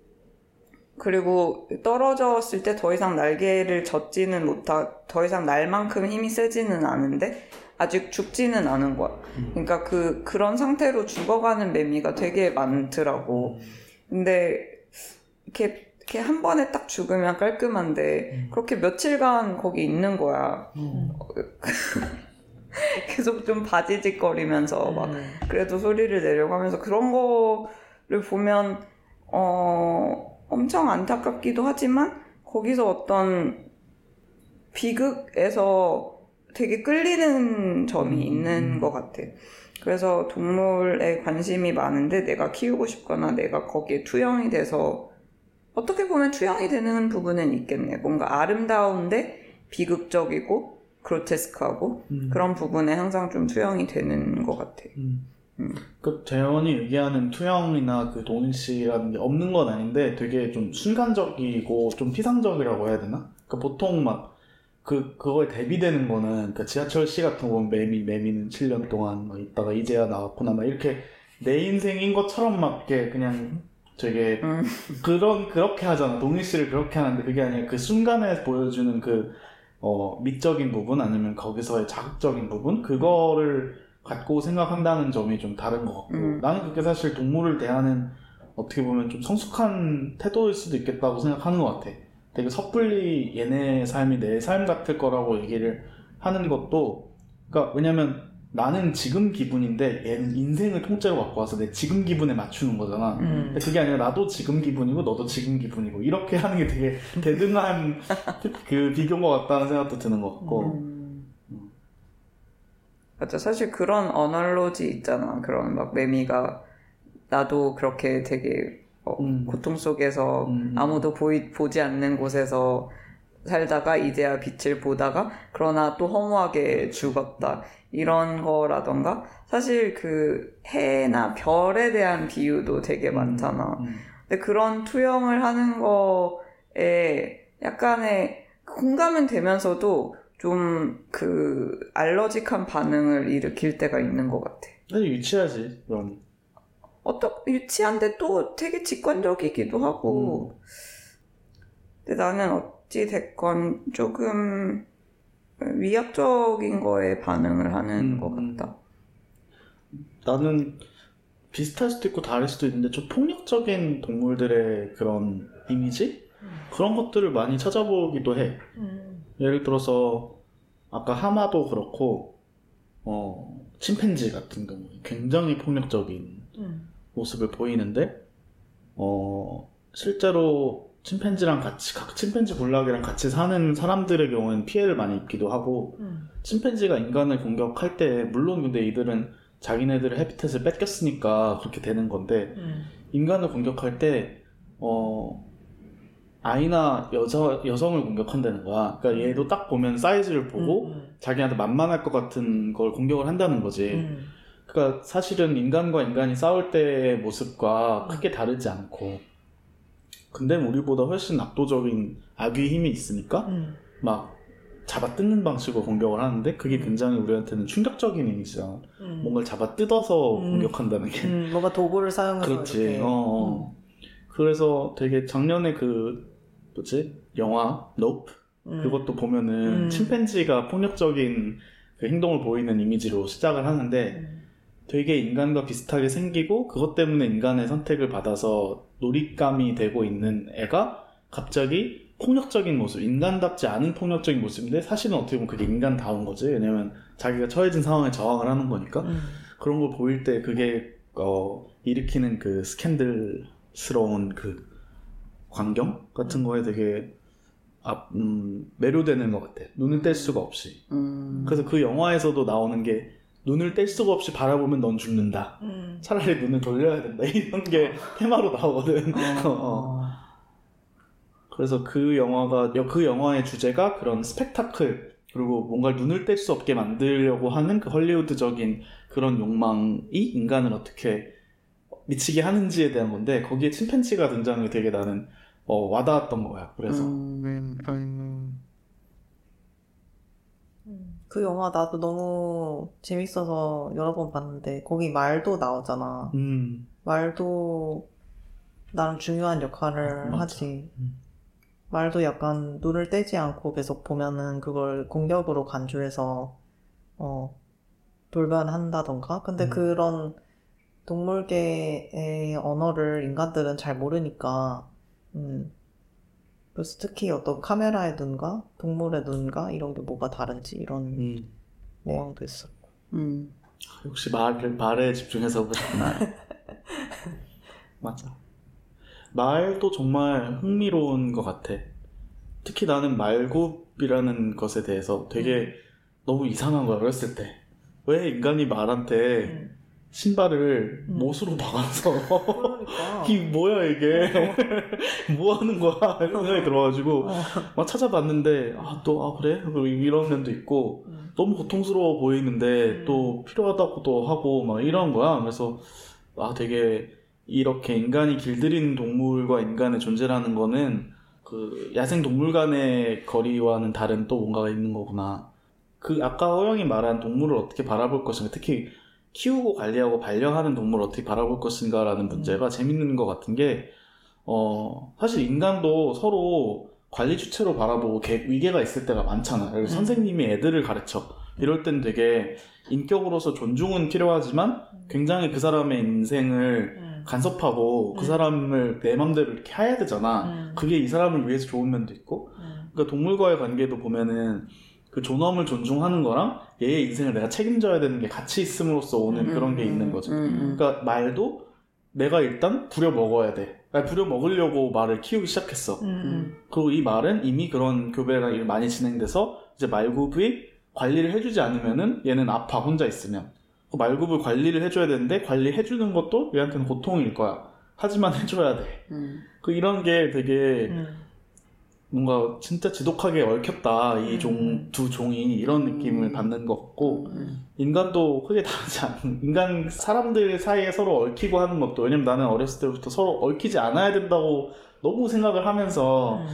C: 그리고 떨어졌을 때 더 이상 날개를 젓지는 못하 더 이상 날 만큼 힘이 세지는 않은데 아직 죽지는 않은 거야. 그러니까 그 그런 상태로 죽어가는 매미가 되게 많더라고. 근데 이렇게 이렇게 한 번에 딱 죽으면 깔끔한데 그렇게 며칠간 거기 있는 거야.
B: 음.
C: 계속 좀 바지직거리면서 막
A: 음.
C: 그래도 소리를 내려고 하면서 그런 거를 보면 어 엄청 안타깝기도 하지만 거기서 어떤 비극에서 되게 끌리는 점이 있는 것 같아. 그래서 동물에 관심이 많은데 내가 키우고 싶거나 내가 거기에 투영이 돼서 어떻게 보면 투영이 되는 부분은 있겠네. 뭔가 아름다운데 비극적이고 그로테스크하고
B: 음.
C: 그런 부분에 항상 좀 투영이 되는 것 같아.
B: 음.
C: 음.
B: 그 재현이 얘기하는 투영이나 그 동일시라는 게 없는 건 아닌데 되게 좀 순간적이고 좀 피상적이라고 해야 되나? 그 보통 막 그 그거에 대비되는 거는 그 지하철 시 같은 거 보면 매미 매미는 7년 동안 막 있다가 이제야 나왔구나 막 이렇게 내 인생인 것처럼 막 이렇게 그냥 되게
C: 음.
B: 그런 그렇게 하잖아 동일시를 그렇게 하는데 그게 아니라 그 순간에 보여주는 그 어, 미적인 부분 아니면 거기서의 자극적인 부분 그거를 갖고 생각한다는 점이 좀 다른 것 같고
C: 음.
B: 나는 그게 사실 동물을 대하는 어떻게 보면 좀 성숙한 태도일 수도 있겠다고 생각하는 것 같아. 되게 섣불리 얘네 삶이 내 삶 같을 거라고 얘기를 하는 것도 그러니까 왜냐면 나는 지금 기분인데 얘는 인생을 통째로 갖고 와서 내 지금 기분에 맞추는 거잖아.
A: 음.
B: 근데 그게 아니라 나도 지금 기분이고 너도 지금 기분이고 이렇게 하는 게 되게 대등한 그 비교인 것 같다는 생각도 드는 것 같고
C: 음. 맞아. 사실 그런 어널로지 있잖아. 그런 막 매미가 나도 그렇게 되게 어,
B: 음.
C: 고통 속에서
B: 음.
C: 아무도 보이, 보지 않는 곳에서 살다가 이제야 빛을 보다가 그러나 또 허무하게 죽었다. 이런 거라던가 사실 그 해나 별에 대한 비유도 되게 많잖아.
B: 음.
C: 근데 그런 투영을 하는 거에 약간의 공감은 되면서도 좀 그 알러직한 반응을 일으킬 때가 있는 것 같아.
B: 사실 유치하지 그럼
C: 어떤 유치한데 또 되게 직관적이기도 하고. 근데 나는 어찌 됐건 조금 위약적인 거에 반응을 하는
B: 음.
C: 것 같다.
B: 나는 비슷할 수도 있고 다를 수도 있는데 좀 폭력적인 동물들의 그런 이미지 그런 것들을 많이 찾아보기도 해.
A: 음.
B: 예를 들어서 아까 하마도 그렇고 어 침팬지 같은 경우 굉장히 폭력적인
A: 음.
B: 모습을 보이는데 어 실제로 침팬지랑 같이 각 침팬지 군락이랑 같이 사는 사람들의 경우는 피해를 많이 입기도 하고
A: 음.
B: 침팬지가 인간을 공격할 때 물론 근데 이들은 자기네들의 해비텟을 뺏겼으니까 그렇게 되는 건데
A: 음.
B: 인간을 공격할 때 어, 아이나 여자 여성을 공격한다는 거야. 그러니까 얘도 딱 보면 사이즈를 보고
A: 음.
B: 자기한테 만만할 것 같은 걸 공격을 한다는 거지.
A: 음.
B: 그러니까 사실은 인간과 인간이 싸울 때의 모습과 크게 다르지 않고 근데 우리보다 훨씬 압도적인 악의 힘이 있으니까
A: 음.
B: 막 잡아 뜯는 방식으로 공격을 하는데 그게 굉장히 우리한테는 충격적인 이미지야.
A: 음.
B: 뭔가를 잡아 뜯어서
A: 음.
B: 공격한다는 게.
A: 음, 뭔가 도구를 사용해서
B: 그렇지. 어, 어. 그래서 되게 작년에 그 뭐지 영화 노프
A: 음.
B: 그것도 보면은
A: 음.
B: 침팬지가 폭력적인 그 행동을 보이는 이미지로 시작을 하는데
A: 음.
B: 되게 인간과 비슷하게 생기고 그것 때문에 인간의 선택을 받아서 놀잇감이 되고 있는 애가 갑자기 폭력적인 모습, 인간답지 않은 폭력적인 모습인데 사실은 어떻게 보면 그게 인간다운 거지. 왜냐면 자기가 처해진 상황에 저항을 하는 거니까.
A: 음.
B: 그런 걸 보일 때 그게 어, 일으키는 그 스캔들스러운 그 광경 같은 거에 되게 아, 음, 매료되는 것 같아. 눈을 뗄 수가 없이.
C: 음.
B: 그래서 그 영화에서도 나오는 게 눈을 뗄 수가 없이 바라보면 넌 죽는다.
A: 음.
B: 차라리 눈을 돌려야 된다. 이런 게 테마로 나오거든. 어, 어. 그래서 그 영화가 그 영화의 주제가 그런 스펙타클 그리고 뭔가 눈을 뗄 수 없게 만들려고 하는 그 헐리우드적인 그런 욕망이 인간을 어떻게 미치게 하는지에 대한 건데 거기에 침팬지가 등장이 되게 나는 어, 와닿았던 거야. 그래서
C: 음.
A: 그 영화 나도 너무 재밌어서 여러 번 봤는데 거기 말도 나오잖아.
B: 음,
A: 말도 나름 중요한 역할을
B: 맞아.
A: 하지.
B: 음.
A: 말도 약간 눈을 떼지 않고 계속 보면은 그걸 공격으로 간주해서 어 돌변한다던가. 근데
B: 음.
A: 그런 동물계의 언어를 인간들은 잘 모르니까 음 그래서 특히 어떤 카메라의 눈과 동물의 눈과 이런 게 뭐가 다른지 이런
B: 음.
A: 내용도 있어.
C: 음.
B: 역시 말, 말에 집중해서 보셨구나. 맞아. 말도 정말 흥미로운 것 같아. 특히 나는 말굽이라는 것에 대해서 되게 너무 이상한 거야, 어렸을 때. 왜 인간이 말한테
A: 음.
B: 신발을
A: 음.
B: 못으로 박아서
A: 그러니까.
B: 이게 뭐야 이게 뭐 하는 거야 이런 생각이 들어가지고
A: 어.
B: 막 찾아봤는데 아또아 그래 이런 면도 있고
A: 음.
B: 너무 고통스러워 보이는데
A: 음.
B: 또 필요하다고도 하고 막 이런 거야. 그래서 아 되게 이렇게 인간이 길들이는 동물과 인간의 존재라는 거는 그 야생 동물 간의 거리와는 다른 또 뭔가가 있는 거구나. 그 아까 허영이 말한 동물을 어떻게 바라볼 것인가, 특히 키우고 관리하고 반려하는 동물을 어떻게 바라볼 것인가라는 문제가 재밌는 것 같은 게, 어, 사실 인간도 서로 관리 주체로 바라보고 개- 위계가 있을 때가 많잖아. 그리고
A: 음.
B: 선생님이 애들을 가르쳐. 이럴 땐 되게 인격으로서 존중은 필요하지만 굉장히 그 사람의 인생을
A: 음.
B: 간섭하고 그
A: 음.
B: 사람을 내 맘대로 이렇게 해야 되잖아.
A: 음.
B: 그게 이 사람을 위해서 좋은 면도 있고.
A: 음.
B: 그러니까 동물과의 관계도 보면은 그 존엄을 존중하는 거랑 얘의 인생을 내가 책임져야 되는 게 같이 있음으로써 오는
A: 음,
B: 그런 게
A: 음,
B: 있는 거죠.
C: 음,
B: 그러니까 말도 내가 일단 부려 먹어야 돼. 아니, 부려 먹으려고 말을 키우기 시작했어.
A: 음.
B: 그리고 이 말은 이미 그런 교배가 많이 진행돼서 이제 말굽이 관리를 해주지 않으면은 얘는 아파 혼자 있으면 그 말굽을 관리를 해줘야 되는데 관리해주는 것도 얘한테는 고통일 거야. 하지만 해줘야 돼.
C: 음.
B: 그 이런 게 되게
A: 음.
B: 뭔가 진짜 지독하게 얽혔다 이
A: 음.
B: 종두 종이 이런 느낌을
C: 음.
B: 받는 것 같고
C: 음.
B: 인간도 크게 다르지 않은 인간 사람들 사이에 서로 얽히고 하는 것도 왜냐면 나는 어렸을 때부터 서로 얽히지 않아야 된다고 너무 생각을 하면서
A: 음.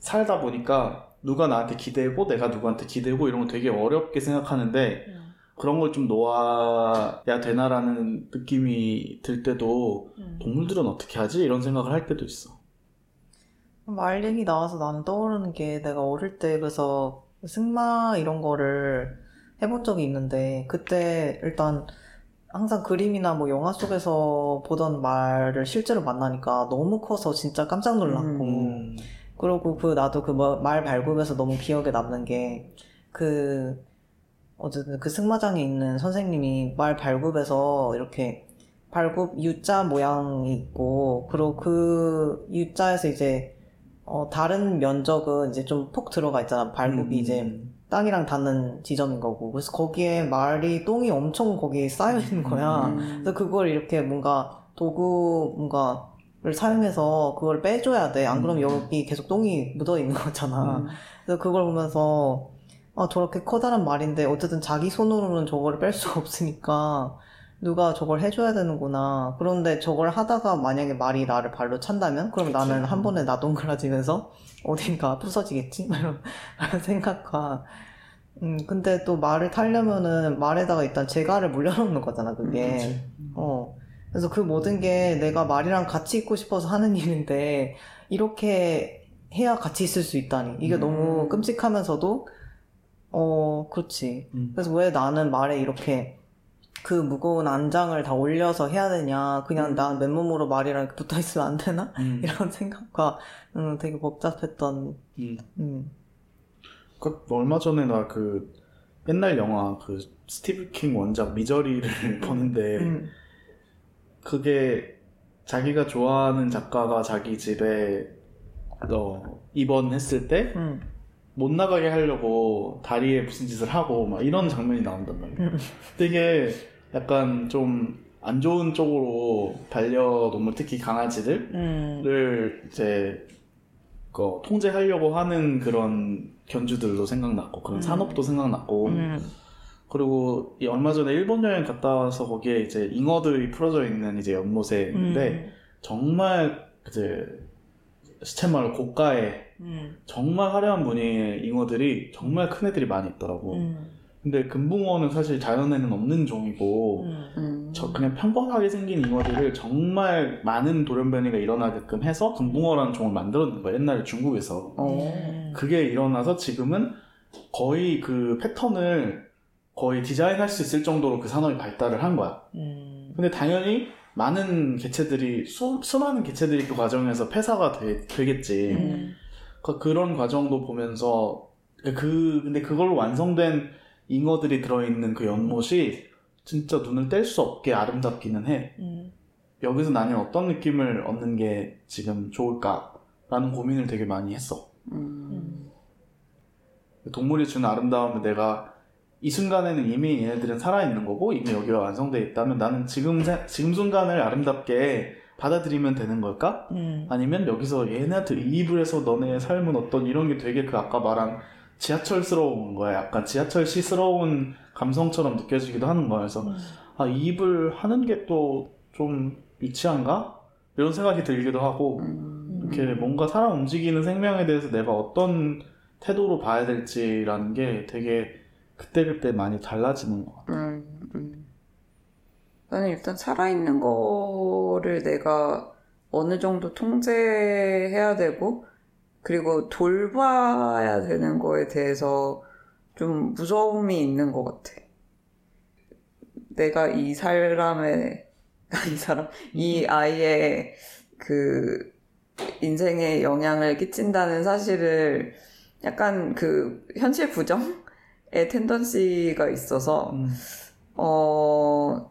B: 살다 보니까 누가 나한테 기대고 내가 누구한테 기대고 이런 거 되게 어렵게 생각하는데
A: 음.
B: 그런 걸 좀 놓아야 되나라는 느낌이 들 때도
A: 음.
B: 동물들은 어떻게 하지? 이런 생각을 할 때도 있어.
A: 말 얘기 나와서 나는 떠오르는 게 내가 어릴 때 그래서 승마 이런 거를 해본 적이 있는데 그때 일단 항상 그림이나 뭐 영화 속에서 보던 말을 실제로 만나니까 너무 커서 진짜 깜짝 놀랐고
B: 음.
A: 그리고 그 나도 그 말 발굽에서 너무 기억에 남는 게그 어쨌든 그 승마장에 있는 선생님이 말 발굽에서 이렇게 발굽 U자 모양이 있고 그리고 그 U자에서 이제 어 다른 면적은 이제 좀톡 들어가 있잖아 발굽이
B: 음.
A: 이제 땅이랑 닿는 지점인 거고 그래서 거기에 말이 똥이 엄청 거기에 쌓여 있는 거야
C: 음.
A: 그래서 그걸 이렇게 뭔가 도구 뭔가 를 사용해서 그걸 빼줘야 돼. 안 그러면
B: 음.
A: 여기 계속 똥이 묻어 있는 거잖아.
C: 음.
A: 그래서 그걸 보면서 아 저렇게 커다란 말인데 어쨌든 자기 손으로는 저거를 뺄 수가 없으니까 누가 저걸 해줘야 되는구나. 그런데 저걸 하다가 만약에 말이 나를 발로 찬다면 그럼
B: 그치.
A: 나는 한 번에 나동그라지면서 어딘가 부서지겠지? 이런 생각과 음 근데 또 말을 타려면은 말에다가 일단 재갈을 물려놓는 거잖아 그게.
B: 그치.
A: 어. 그래서 그 모든 게 내가 말이랑 같이 있고 싶어서 하는 일인데, 이렇게 해야 같이 있을 수 있다니. 이게
B: 음.
A: 너무 끔찍하면서도, 어, 그렇지.
B: 음.
A: 그래서 왜 나는 말에 이렇게 그 무거운 안장을 다 올려서 해야 되냐. 그냥
C: 음.
A: 난 맨몸으로 말이랑 붙어 있으면 안 되나?
B: 음.
A: 이런 생각과, 음, 되게 복잡했던,
B: 음.
A: 음.
B: 그 얼마 전에 나 그 옛날 영화 그 스티브 킹 원작 미저리를 보는데
A: 음.
B: 그게 자기가 좋아하는 작가가 자기 집에 어, 입원했을 때못
A: 음.
B: 나가게 하려고 다리에 무슨 짓을 하고 막 이런 장면이 나온단 말이야.
A: 음.
B: 되게 약간 좀 안 좋은 쪽으로 반려동물 특히 강아지들을
A: 음.
B: 이제 그 통제하려고 하는 그런 견주들도 생각났고 그런
A: 음.
B: 산업도 생각났고
A: 음.
B: 그리고 이 얼마 전에 일본 여행 갔다 와서 거기에 이제 잉어들이 풀어져 있는 이제 연못에 있는데
A: 음.
B: 정말 이제 시체마을 고가에
A: 음.
B: 정말 화려한 무늬의 잉어들이 정말 큰 애들이 많이 있더라고.
A: 음.
B: 근데 금붕어는 사실 자연에는 없는 종이고
A: 음.
C: 음.
B: 저 그냥 평범하게 생긴 잉어들을 정말 많은 돌연변이가 일어나게끔 해서 금붕어라는 종을 만들었는 거야 옛날에 중국에서
C: 어.
B: 그게 일어나서 지금은 거의 그 패턴을 거의 디자인할 수 있을 정도로 그 산업이 발달을 한 거야
A: 음.
B: 근데 당연히 많은 개체들이 수, 수많은 개체들이 그 과정에서 폐사가 되, 되겠지
A: 음.
B: 그, 그런 과정도 보면서 그 근데 그걸로 완성된 잉어들이 들어있는 그 연못이 진짜 눈을 뗄 수 없게 아름답기는 해.
A: 음.
B: 여기서 나는 어떤 느낌을 얻는 게 지금 좋을까라는 고민을 되게 많이 했어.
C: 음.
B: 동물이 주는 아름다움을 내가 이 순간에는 이미 얘네들은 살아있는 거고 이미 여기가 완성돼 있다면 나는 지금 세- 지금 순간을 아름답게 받아들이면 되는 걸까?
A: 음.
B: 아니면 여기서 얘네한테 이입을 해서 너네의 삶은 어떤 이런 게 되게 그 아까 말한 지하철스러운 거야. 약간 지하철시스러운 감성처럼 느껴지기도 하는 거야. 그래서
A: 음.
B: 아 이입을 하는 게 또 좀 유치한가? 이런 생각이 들기도 하고
C: 음.
B: 이렇게 뭔가 사람 움직이는 생명에 대해서 내가 어떤 태도로 봐야 될지라는 게 되게 그때그때 많이 달라지는 것 같아.
C: 음, 음. 나는 일단 살아있는 거를 내가 어느 정도 통제해야 되고, 그리고 돌봐야 되는 거에 대해서 좀 무서움이 있는 것 같아. 내가 이 사람의, 이 사람, 이 아이의 그 인생에 영향을 끼친다는 사실을 약간 그 현실 부정의 텐던시가 있어서
B: 음,
C: 어,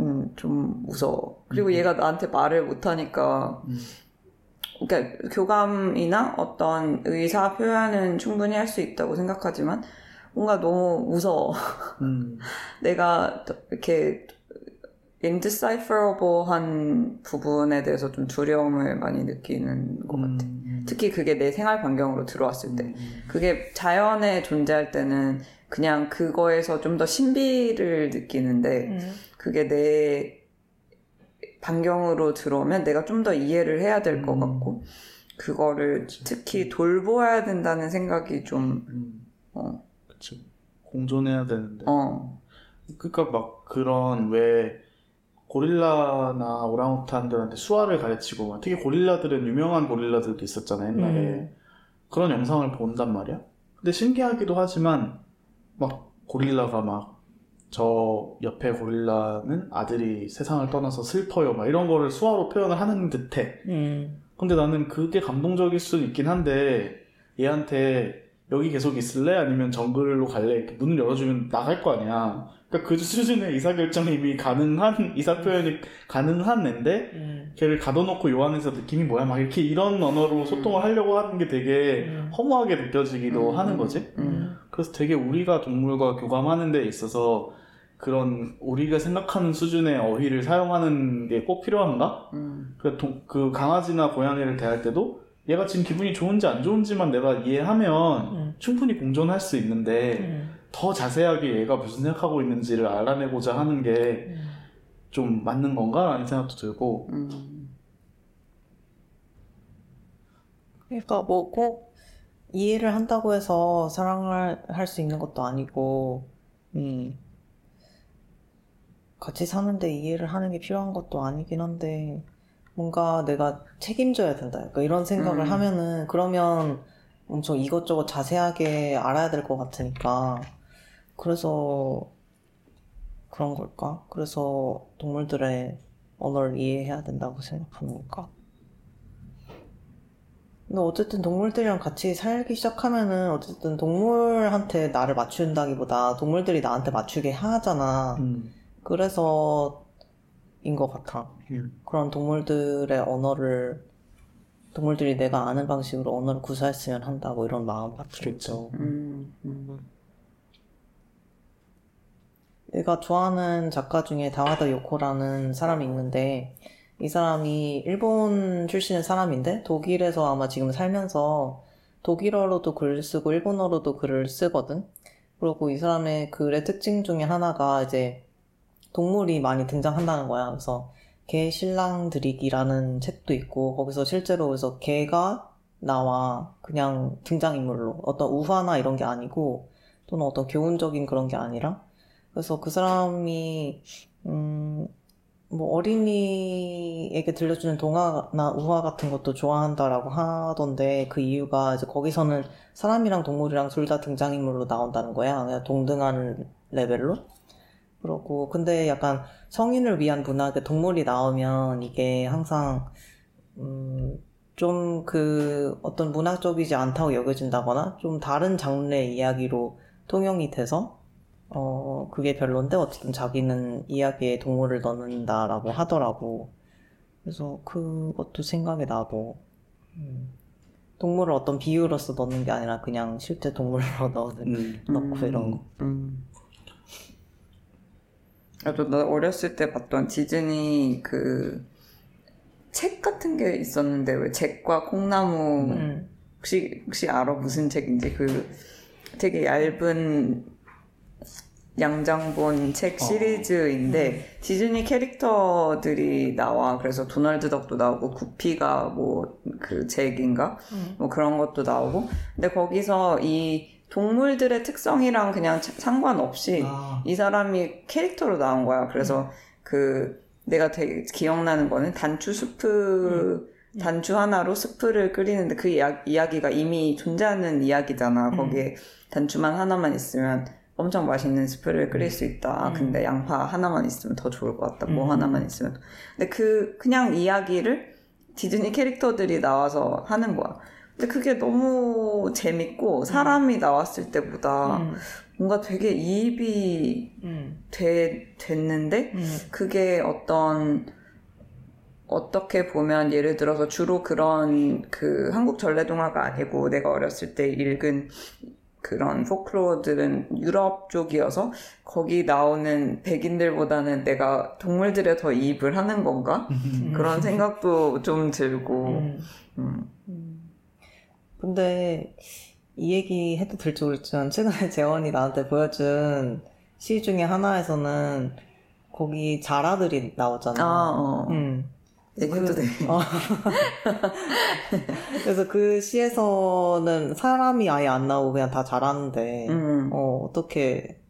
C: 음, 좀 무서워. 그리고
B: 음.
C: 얘가 나한테 말을 못하니까,
B: 음.
C: 그러니까 교감이나 어떤 의사 표현은 충분히 할 수 있다고 생각하지만, 뭔가 너무 무서워.
B: 음,
C: 내가 이렇게 indecipherable한 부분에 대해서 좀 두려움을 많이 느끼는 것 같아.
B: 음,
C: 특히 그게 내 생활 반경으로 들어왔을 때.
B: 음,
C: 그게 자연에 존재할 때는 그냥 그거에서 좀 더 신비를 느끼는데,
A: 음.
C: 그게 내 반경으로 들어오면 내가 좀 더 이해를 해야 될것
B: 음.
C: 같고 그거를. 특히 돌보아야 된다는 생각이 좀
B: 음.
C: 어,
B: 그치. 공존해야 되는데.
C: 어,
B: 그러니까 막 그런 왜 고릴라나 오랑우탄들한테 수화를 가르치고 막 특히 고릴라들은 유명한 고릴라들도 있었잖아 옛날에
A: 음.
B: 그런 영상을 본단 말이야. 근데 신기하기도 하지만 막 고릴라가 막 저 옆에 고릴라는 아들이 세상을 떠나서 슬퍼요. 막 이런 거를 수화로 표현을 하는 듯해.
A: 음.
B: 근데 나는 그게 감동적일 수 있긴 한데 얘한테 여기 계속 있을래? 아니면 정글로 갈래? 이렇게 문을 열어주면 나갈 거 아니야. 그러니까 그 수준의 의사결정이 이미 가능한 의사 표현이 가능한 앤데
A: 음.
B: 걔를 가둬놓고 요 안에서 느낌이 뭐야? 막 이렇게 이런 언어로 소통을 하려고 하는 게 되게
A: 음.
B: 허무하게 느껴지기도
C: 음.
B: 하는 거지.
C: 음.
B: 그래서 되게 우리가 동물과 교감하는 데 있어서 그런 우리가 생각하는 수준의 어휘를 사용하는 게 꼭 필요한가?
C: 음.
B: 그, 동- 그 강아지나 고양이를 대할 때도 얘가 지금 기분이 좋은지 안 좋은지만 내가 이해하면
A: 음.
B: 충분히 공존할 수 있는데
A: 음.
B: 더 자세하게 얘가 무슨 생각하고 있는지를 알아내고자 하는 게 좀 맞는 건가? 라는 생각도 들고
C: 음.
A: 그러니까 뭐 꼭 이해를 한다고 해서 사랑을 할 수 있는 것도 아니고, 음, 같이 사는데 이해를 하는 게 필요한 것도 아니긴 한데, 뭔가 내가 책임져야 된다. 그러니까 이런 생각을
C: 음.
A: 하면은, 그러면 엄청 이것저것 자세하게 알아야 될 것 같으니까, 그래서 그런 걸까? 그래서 동물들의 언어를 이해해야 된다고 생각하는 걸까? 근데 어쨌든 동물들이랑 같이 살기 시작하면은 어쨌든 동물한테 나를 맞춘다기보다 동물들이 나한테 맞추게 하잖아.
B: 음.
A: 그래서 인 것 같아. 그런 동물들의 언어를 동물들이 내가 아는 방식으로 언어를 구사했으면 한다 뭐 이런 마음
B: 그렇죠.
C: 음. 음.
A: 내가 좋아하는 작가 중에 다와다 요코라는 사람이 있는데 이 사람이 일본 출신의 사람인데 독일에서 아마 지금 살면서 독일어로도 글을 쓰고 일본어로도 글을 쓰거든. 그리고 이 사람의 글의 특징 중에 하나가 이제 동물이 많이 등장한다는 거야. 그래서 개 신랑 들이기라는 책도 있고 거기서 실제로 그래서 개가 나와 그냥 등장인물로 어떤 우화나 이런 게 아니고 또는 어떤 교훈적인 그런 게 아니라 그래서 그 사람이 음, 뭐 어린이에게 들려주는 동화나 우화 같은 것도 좋아한다라고 하던데 그 이유가 이제 거기서는 사람이랑 동물이랑 둘 다 등장인물로 나온다는 거야. 그냥 동등한 레벨로. 그러고 근데 약간 성인을 위한 문학에 동물이 나오면 이게 항상 음, 좀 그 어떤 문학적이지 않다고 여겨진다거나 좀 다른 장르의 이야기로 통용이 돼서 어, 그게 별론데 어쨌든 자기는 이야기에 동물을 넣는다라고 하더라고. 그래서 그것도 생각이 나고, 음, 동물을 어떤 비유로서 넣는 게 아니라 그냥 실제 동물로 넣는,
B: 음.
A: 넣고 이런 거.
C: 음. 나도 나 어렸을 때 봤던 디즈니 그 책 같은 게 있었는데 왜 잭과 콩나무
A: 음,
C: 혹시 혹시 알아? 무슨 책인지? 그 되게 얇은 양장본 책 시리즈인데 디즈니 캐릭터들이 나와. 그래서 도널드 덕도 나오고 구피가 뭐 그 잭인가?
A: 음.
C: 뭐 그런 것도 나오고. 근데 거기서 이 동물들의 특성이랑 그냥 차- 상관없이
B: 아,
C: 이 사람이 캐릭터로 나온 거야. 그래서 그 내가 되게 기억나는 거는 단추 스프 단추 하나로 스프를 끓이는데 그 이야, 이야기가 이미 존재하는 이야기잖아.
A: 음.
C: 거기에 단추만 하나만 있으면 엄청 맛있는 스프를 끓일 수 있다.
A: 음.
C: 근데 양파 하나만 있으면 더 좋을 것 같다. 뭐
A: 음.
C: 하나만 있으면. 근데 그 그냥 이야기를 디즈니 캐릭터들이 나와서 하는 거야. 근데 그게 너무 재밌고 사람이 나왔을 때보다
A: 음,
C: 뭔가 되게 이입이
A: 음,
C: 돼, 됐는데
A: 음,
C: 그게 어떤 어떻게 보면 예를 들어서 주로 그런 그 한국 전래동화가 아니고 내가 어렸을 때 읽은 그런 포크로어들은 유럽 쪽이어서 거기 나오는 백인들보다는 내가 동물들에 더 이입을 하는 건가? 그런 생각도 좀 들고.
A: 음.
C: 음.
A: 음. 근데 이 얘기 해도 될지 모르겠지만 최근에 재원이 나한테 보여준 시 중에 하나에서는 거기 자라들이 나오잖아.
C: 아, 어.
A: 음.
C: 얘기해도 돼.
A: 어. 그래서 그 시에서는 사람이 아예 안 나오고 그냥 다 자라는데
C: 음.
A: 어, 어떻게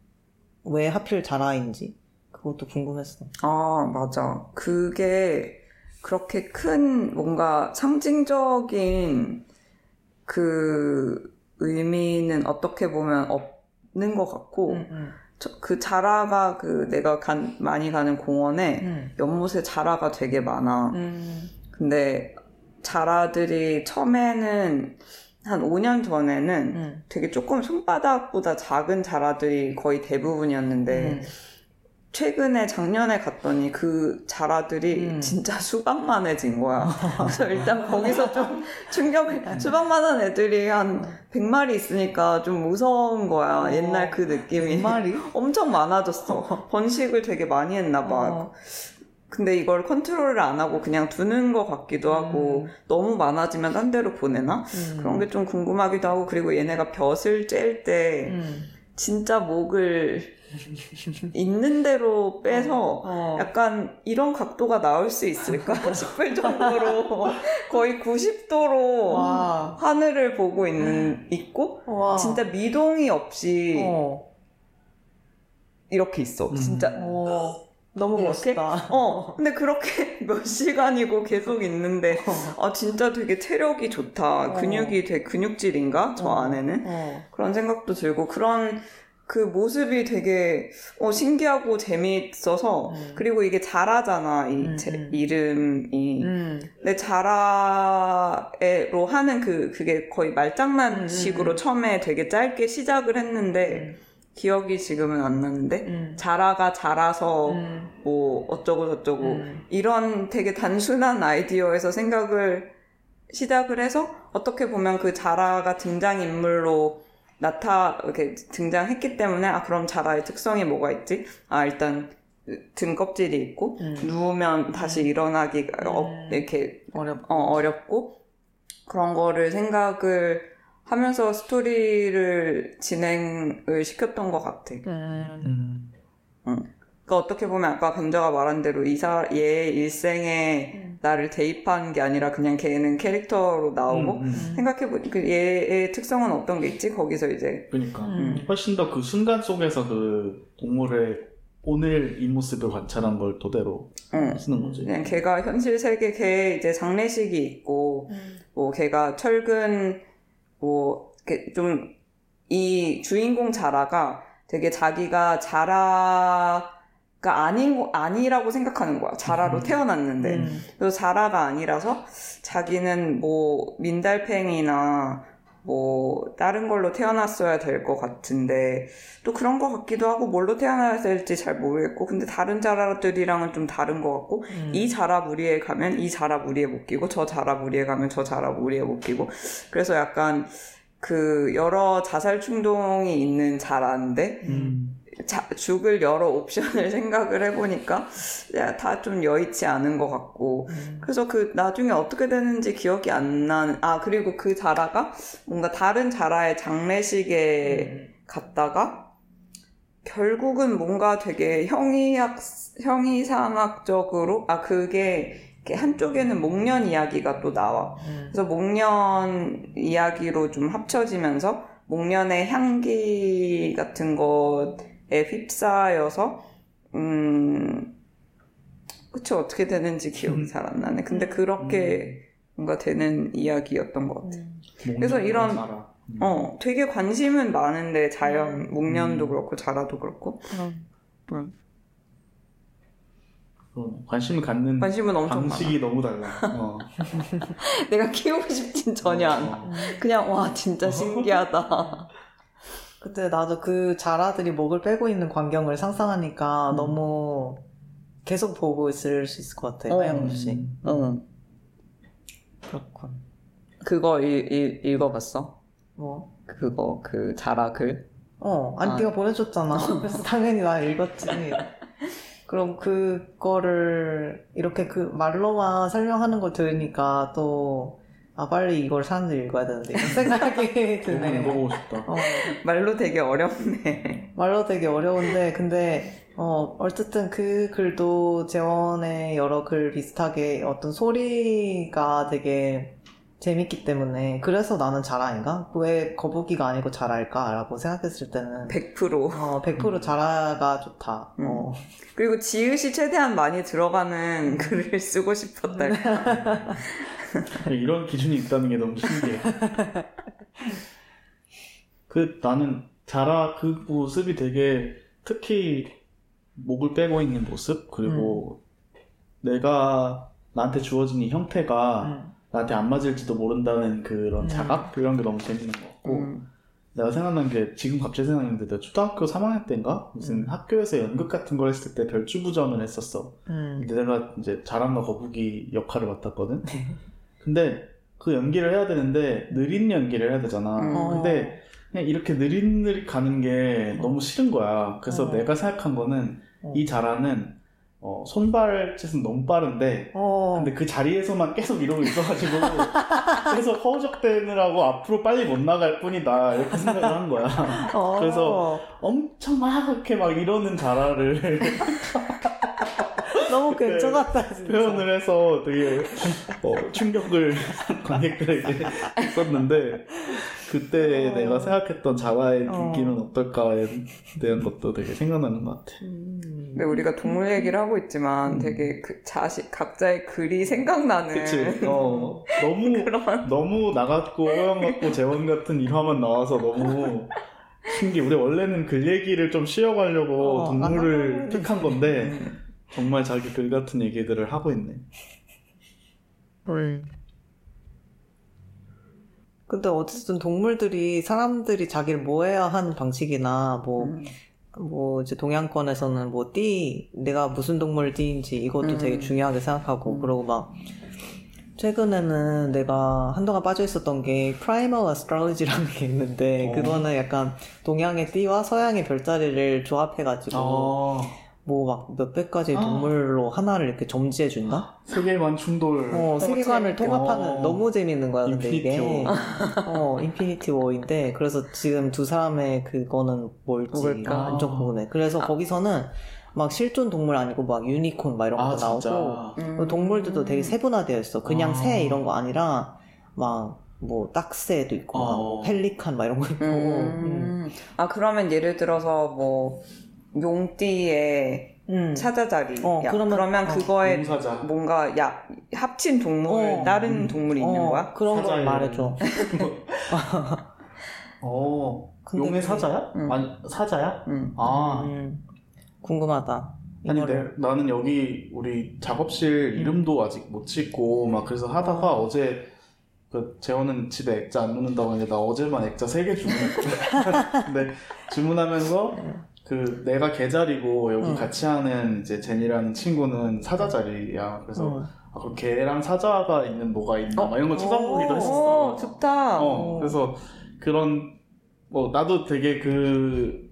A: 왜 하필 자라인지 그것도 궁금했어.
C: 아, 맞아. 그게 그렇게 큰 뭔가 상징적인 그 의미는 어떻게 보면 없는 것 같고,
A: 음, 음.
C: 저- 그 자라가 그 내가 간, 많이 가는 공원에
A: 음.
C: 연못에 자라가 되게 많아.
A: 음.
C: 근데 자라들이 처음에는 한 5년 전에는
A: 음.
C: 되게 조금 손바닥보다 작은 자라들이 거의 대부분이었는데
A: 음.
C: 최근에 작년에 갔더니 그 자라들이
A: 음.
C: 진짜 수박만해진 거야. 그래서 일단 거기서 좀 충격을 수박만한 애들이 한 100마리 있으니까 좀 무서운 거야.
A: 어.
C: 옛날 그 느낌이.
A: 말이?
C: 엄청 많아졌어. 번식을 되게 많이 했나 봐.
A: 어.
C: 근데 이걸 컨트롤을 안 하고 그냥 두는 것 같기도 하고
A: 음.
C: 너무 많아지면 딴 데로 보내나?
A: 음.
C: 그런 게 좀 궁금하기도 하고 그리고 얘네가 벼슬 짤때
A: 음.
C: 진짜 목을 있는 대로 빼서
A: 어.
C: 약간 이런 각도가 나올 수 있을까 싶을 정도로 거의 90도로
A: 와.
C: 하늘을 보고 있는 있고
A: 와.
C: 진짜 미동이 없이
A: 어.
C: 이렇게 있어
B: 음.
C: 진짜
A: 어. 너무
C: 이렇게?
A: 멋있다.
C: 어 근데 그렇게 몇 시간이고 계속 있는데 아 진짜 되게 체력이 좋다
A: 어.
C: 근육이 되게 근육질인가 저
A: 어.
C: 안에는
A: 어.
C: 그런 생각도 들고 그런 그 모습이 되게 어, 신기하고 재미있어서
A: 음.
C: 그리고 이게 자라잖아 이
A: 음,
C: 제-
A: 음.
C: 이름이
A: 음.
C: 근데 자라로 하는 그 그게 거의 말장난식으로
A: 음, 음.
C: 처음에 되게 짧게 시작을 했는데 기억이 지금은 안 나는데
A: 음.
C: 자라가 자라서
A: 음.
C: 뭐 어쩌고 저쩌고
A: 음.
C: 이런 되게 단순한 아이디어에서 생각을 시작을 해서 어떻게 보면 그 자라가 등장인물로 나타 이렇게 등장했기 때문에 아 그럼 자라의 특성이 뭐가 있지? 아 일단 등 껍질이 있고
A: 음.
C: 누우면 다시 일어나기가 어,
A: 음.
C: 이렇게
A: 어렵.
C: 어, 어렵고 그런 거를 생각을 하면서 스토리를 진행을 시켰던 것 같아.
A: 음.
B: 음.
C: 그러니까 어떻게 보면 아까 감자가 말한 대로 이사 얘의 일생에
A: 음.
C: 나를 대입한 게 아니라 그냥 걔는 캐릭터로 나오고
B: 음, 음.
C: 생각해보니 그 얘의 특성은 어떤 게 있지? 거기서 이제
B: 그러니까
A: 음.
B: 훨씬 더 그 순간 속에서 그 동물의 오늘 이 모습을 관찰한 걸 토대로
C: 어,
B: 쓰는 거지.
C: 그냥 걔가 현실 세계 걔 이제 장례식이 있고 뭐 걔가 철근 뭐 좀 이 주인공 자라가 되게 자기가 자라 가 아닌 거- 아니라고 생각하는 거야. 자라로
B: 음.
C: 태어났는데
A: 음.
C: 그래서 자라가 아니라서 자기는 뭐 민달팽이나 뭐 다른 걸로 태어났어야 될 것 같은데 또 그런 것 같기도 하고 뭘로 태어나야 될지 잘 모르겠고 근데 다른 자라들이랑은 좀 다른 것 같고
A: 음.
C: 이 자라 무리에 가면 이 자라 무리에 못 끼고 저 자라 무리에 가면 저 자라 무리에 못 끼고 그래서 약간 그 여러 자살 충동이 있는 자라인데
B: 음.
C: 자- 죽을 여러 옵션을 생각을 해보니까 다 좀 여의치 않은 것 같고
A: 음.
C: 그래서 그 나중에 어떻게 되는지 기억이 안 나는 아 그리고 그 자라가 뭔가 다른 자라의 장례식에 갔다가 결국은 뭔가 되게 형이학 형이상학적으로 아 그게 한쪽에는 목련 이야기가 또 나와
A: 음.
C: 그래서 목련 이야기로 좀 합쳐지면서 목련의 향기 같은 것에 휩싸여서 음 그치 어떻게 되는지 기억이
B: 음.
C: 잘안 나네 근데 그렇게 뭔가 되는 이야기였던 것 같아
A: 음.
C: 그래서 이런-.
B: 음.
C: 어 되게 관심은 많은데 자연 목련도
B: 음.
C: 그렇고 자라도 그렇고
A: 음.
B: 그러네. 관심을 갖는
C: 관심은 엄청 많아
B: 방식이 너무 달라. 어.
C: 내가 키우고 싶진 전혀
B: 어.
C: 그냥 와 진짜 신기하다
A: 그때 나도 그 자라들이 목을 빼고 있는 광경을 상상하니까
B: 음.
A: 너무 계속 보고 있을 수 있을 것 같아.
C: 어.
A: 하염없이.
C: 어
A: 그렇군.
C: 그거 읽, 읽, 읽어봤어?
A: 뭐?
C: 그거 그 자라 글
A: 어, 아니
C: 아.
A: 네가 보내줬잖아. 그래서 당연히 나 읽었지. 그럼 그거를 이렇게 그 말로만 설명하는 걸 들으니까 또 아 빨리 이걸 사람들이 읽어야 되는데 이런 생각이 드네.
B: 읽어보고 싶다.
A: 어,
C: 말로 되게 어렵네
A: 말로 되게 어려운데 근데 어 어쨌든 그 글도 재원의 여러 글 비슷하게 어떤 소리가 되게 재밌기 때문에 그래서 나는 자라인가? 왜 거북이가 아니고 자라일까라고 생각했을 때는
C: 100%
A: 어, 100% 자라가 좋다.
C: 음.
A: 어.
C: 그리고 지읒이 최대한 많이 들어가는 글을 쓰고 싶었다
B: 이런 기준이 있다는 게 너무 신기해. 그 나는 자라 그 모습이 되게 특히 목을 빼고 있는 모습 그리고 내가 나한테 주어진 이 형태가
A: 음.
B: 나한테 안 맞을지도 모른다는 그런
A: 음.
B: 자각 그런 게 너무 재밌는 것 같고
C: 음.
B: 내가 생각난 게 지금 갑자기 생각났는데 내가 초등학교 3학년 때인가 무슨
A: 음.
B: 학교에서 연극 같은 걸 했을 때 별주부전을 했었어.
A: 음.
B: 근데 내가 이제 자랑과 거북이 역할을 맡았거든.
A: 네.
B: 근데 그 연기를 해야 되는데 느린 연기를 해야 되잖아.
C: 음.
B: 근데 그냥 이렇게 느릿느릿 가는 게 너무 싫은 거야. 그래서
A: 어.
B: 내가 생각한 거는
A: 어.
B: 이 자라는 어, 손발짓은 너무 빠른데
A: 어.
B: 근데 그 자리에서만 계속 이러고 있어가지고 그래서 허우적대느라고 앞으로 빨리 못 나갈 뿐이다 이렇게 생각을 한 거야.
A: 어.
B: 그래서 엄청 막 이렇게 막 이러는 자라를
A: 너무 괜찮았다 진짜.
B: 표현을 해서 되게 어, 충격을 관객들에게 줬었는데 그때
A: 어.
B: 내가 생각했던 자라의
A: 어.
B: 느낌은 어떨까에 대한 것도 되게 생각나는 것 같아.
A: 음.
C: 근데 우리가 동물 얘기를 하고 있지만
B: 음.
C: 되게 그 자식 각자의 글이 생각나는
B: 그치? 어, 너무
C: 그런
B: 너무 나같고 호영 같고 재원 같은 일화만 나와서 너무 신기. 우리 원래는 글 얘기를 좀 쉬어가려고
A: 어,
B: 동물을
A: 안
B: 픽한 건데
C: 음.
B: 정말 자기 글 같은 얘기들을 하고 있네.
A: 음. 근데 어쨌든 동물들이 사람들이 자기를 모해야 하는 방식이나 뭐
C: 음.
A: 뭐 이제 동양권에서는 뭐 띠 내가 무슨 동물 띠인지 이것도
C: 음.
A: 되게 중요하게 생각하고
C: 음.
A: 그러고 막 최근에는 내가 한동안 빠져 있었던 게 primal astrology라는 게 있는데
B: 어.
A: 그거는 약간 동양의 띠와 서양의 별자리를 조합해가지고
B: 아,
A: 뭐 막 몇백 가지의
B: 아.
A: 동물로 하나를 이렇게 점지해 준다?
B: 세계관 충돌.
A: 어, 세계관을
C: 재밌겠다.
A: 통합하는
B: 어.
A: 너무 재밌는 거야. 근데 이게
B: Infinity War.
A: 어 Infinity War인데 그래서 지금 두 사람의 그거는 뭘지
C: 뭘까?
A: 완전 궁금해. 그래서 거기서는 막 실존 동물 아니고 막 유니콘 막 이런
B: 아
A: 나오고
B: 진짜.
C: 음.
A: 그 동물들도 되게 세분화되어 있어. 그냥
B: 아.
A: 새 이런 거 아니라 막 뭐 딱새도 있고 막
B: 어.
A: 펠리칸 막 이런 거 있고. 음.
C: 음. 아 그러면 예를 들어서 뭐 용띠의
A: 음.
C: 사자자리
A: 어,
C: 야,
A: 그러면-
C: 그러면,
A: 어.
C: 그거에
B: 용사자.
C: 뭔가 야 합친 동물
A: 어.
C: 다른
B: 음.
C: 동물이 있는
A: 어,
C: 거야?
A: 그런 걸 말해줘.
B: 어,
A: 근데
B: 용의
A: 그-
B: 사자야?
C: 응.
B: 아니 사자야?
C: 응.
B: 아,
A: 음, 궁금하다.
B: 아니. 내, 나는 여기 우리 작업실 이름도 아직 못 짓고 막 그래서 하다가
A: 어.
B: 어. 제 그 재원은 집에 액자 안 놓는다고 하는데 나 어제만 액자 3개 주문했거든. 근데 주문하면서 그 내가 개자리고 여기
A: 응.
B: 같이 하는 이제 제니라는 친구는 사자 자리야. 그래서
A: 음.
B: 아, 그럼 개랑 사자가 있는 뭐가 있나 막 이런 걸 찾아보기도
A: 오.
B: 했었어.
C: 오 좋다.
B: 어, 그래서 그런 뭐 나도 되게 그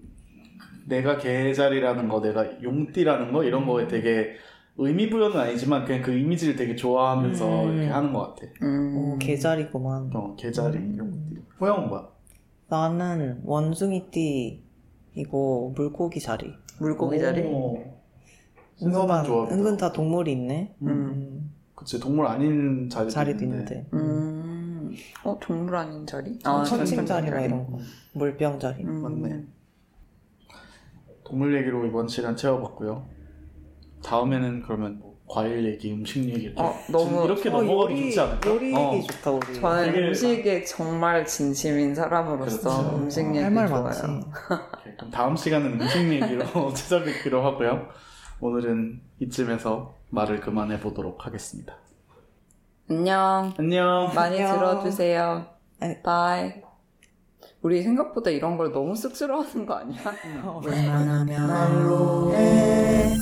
B: 내가 개자리라는 거, 내가 용띠라는 거 이런 거에 되게 의미 부여는 아니지만 그냥 그 이미지를 되게 좋아하면서
A: 음.
B: 이렇게 하는 것 같아.
C: 음.
A: 어, 개자리구만.
B: 어, 개자리,
A: 음.
B: 용띠. 호영은 뭐야?
A: 나는 원숭이띠 이고 물고기 자리.
C: 물고기 자리.
B: 오, 신선한 조합.
A: 은근 다 동물이 있네.
B: 음.
A: 음.
B: 그치 동물 아닌 자리도,
A: 자리도 있는데.
C: 음. 어 동물 아닌 자리?
A: 천칭 자리 막
C: 자리.
A: 이런 거. 물병 자리.
C: 음.
B: 맞네. 동물 얘기로 이번 시간 채워봤고요. 다음에는 그러면 뭐 과일 얘기, 음식 얘기
C: 어, 너무-
B: 이렇게 넘어가기 좋지 않을까?
A: 요리
B: 어.
A: 얘기 좋다 우리.
C: 저는
B: 되게-
C: 음식에 정말 진심인 사람으로서
B: 그렇죠.
C: 음식 얘기
A: 할말
C: 좋아요.
A: 많지.
B: 오케이, 그럼 다음 시간은 음식 얘기로 찾아뵙기로 하고요. 오늘은 이쯤에서 말을 그만해 보도록 하겠습니다.
C: 안녕.
B: 안녕.
C: 많이
A: 안녕.
C: 들어주세요.
A: 아니.
C: 바이. 우리 생각보다 이런 걸 너무 쑥스러워하는 거 아니야?
A: 웬만하면 말로 해.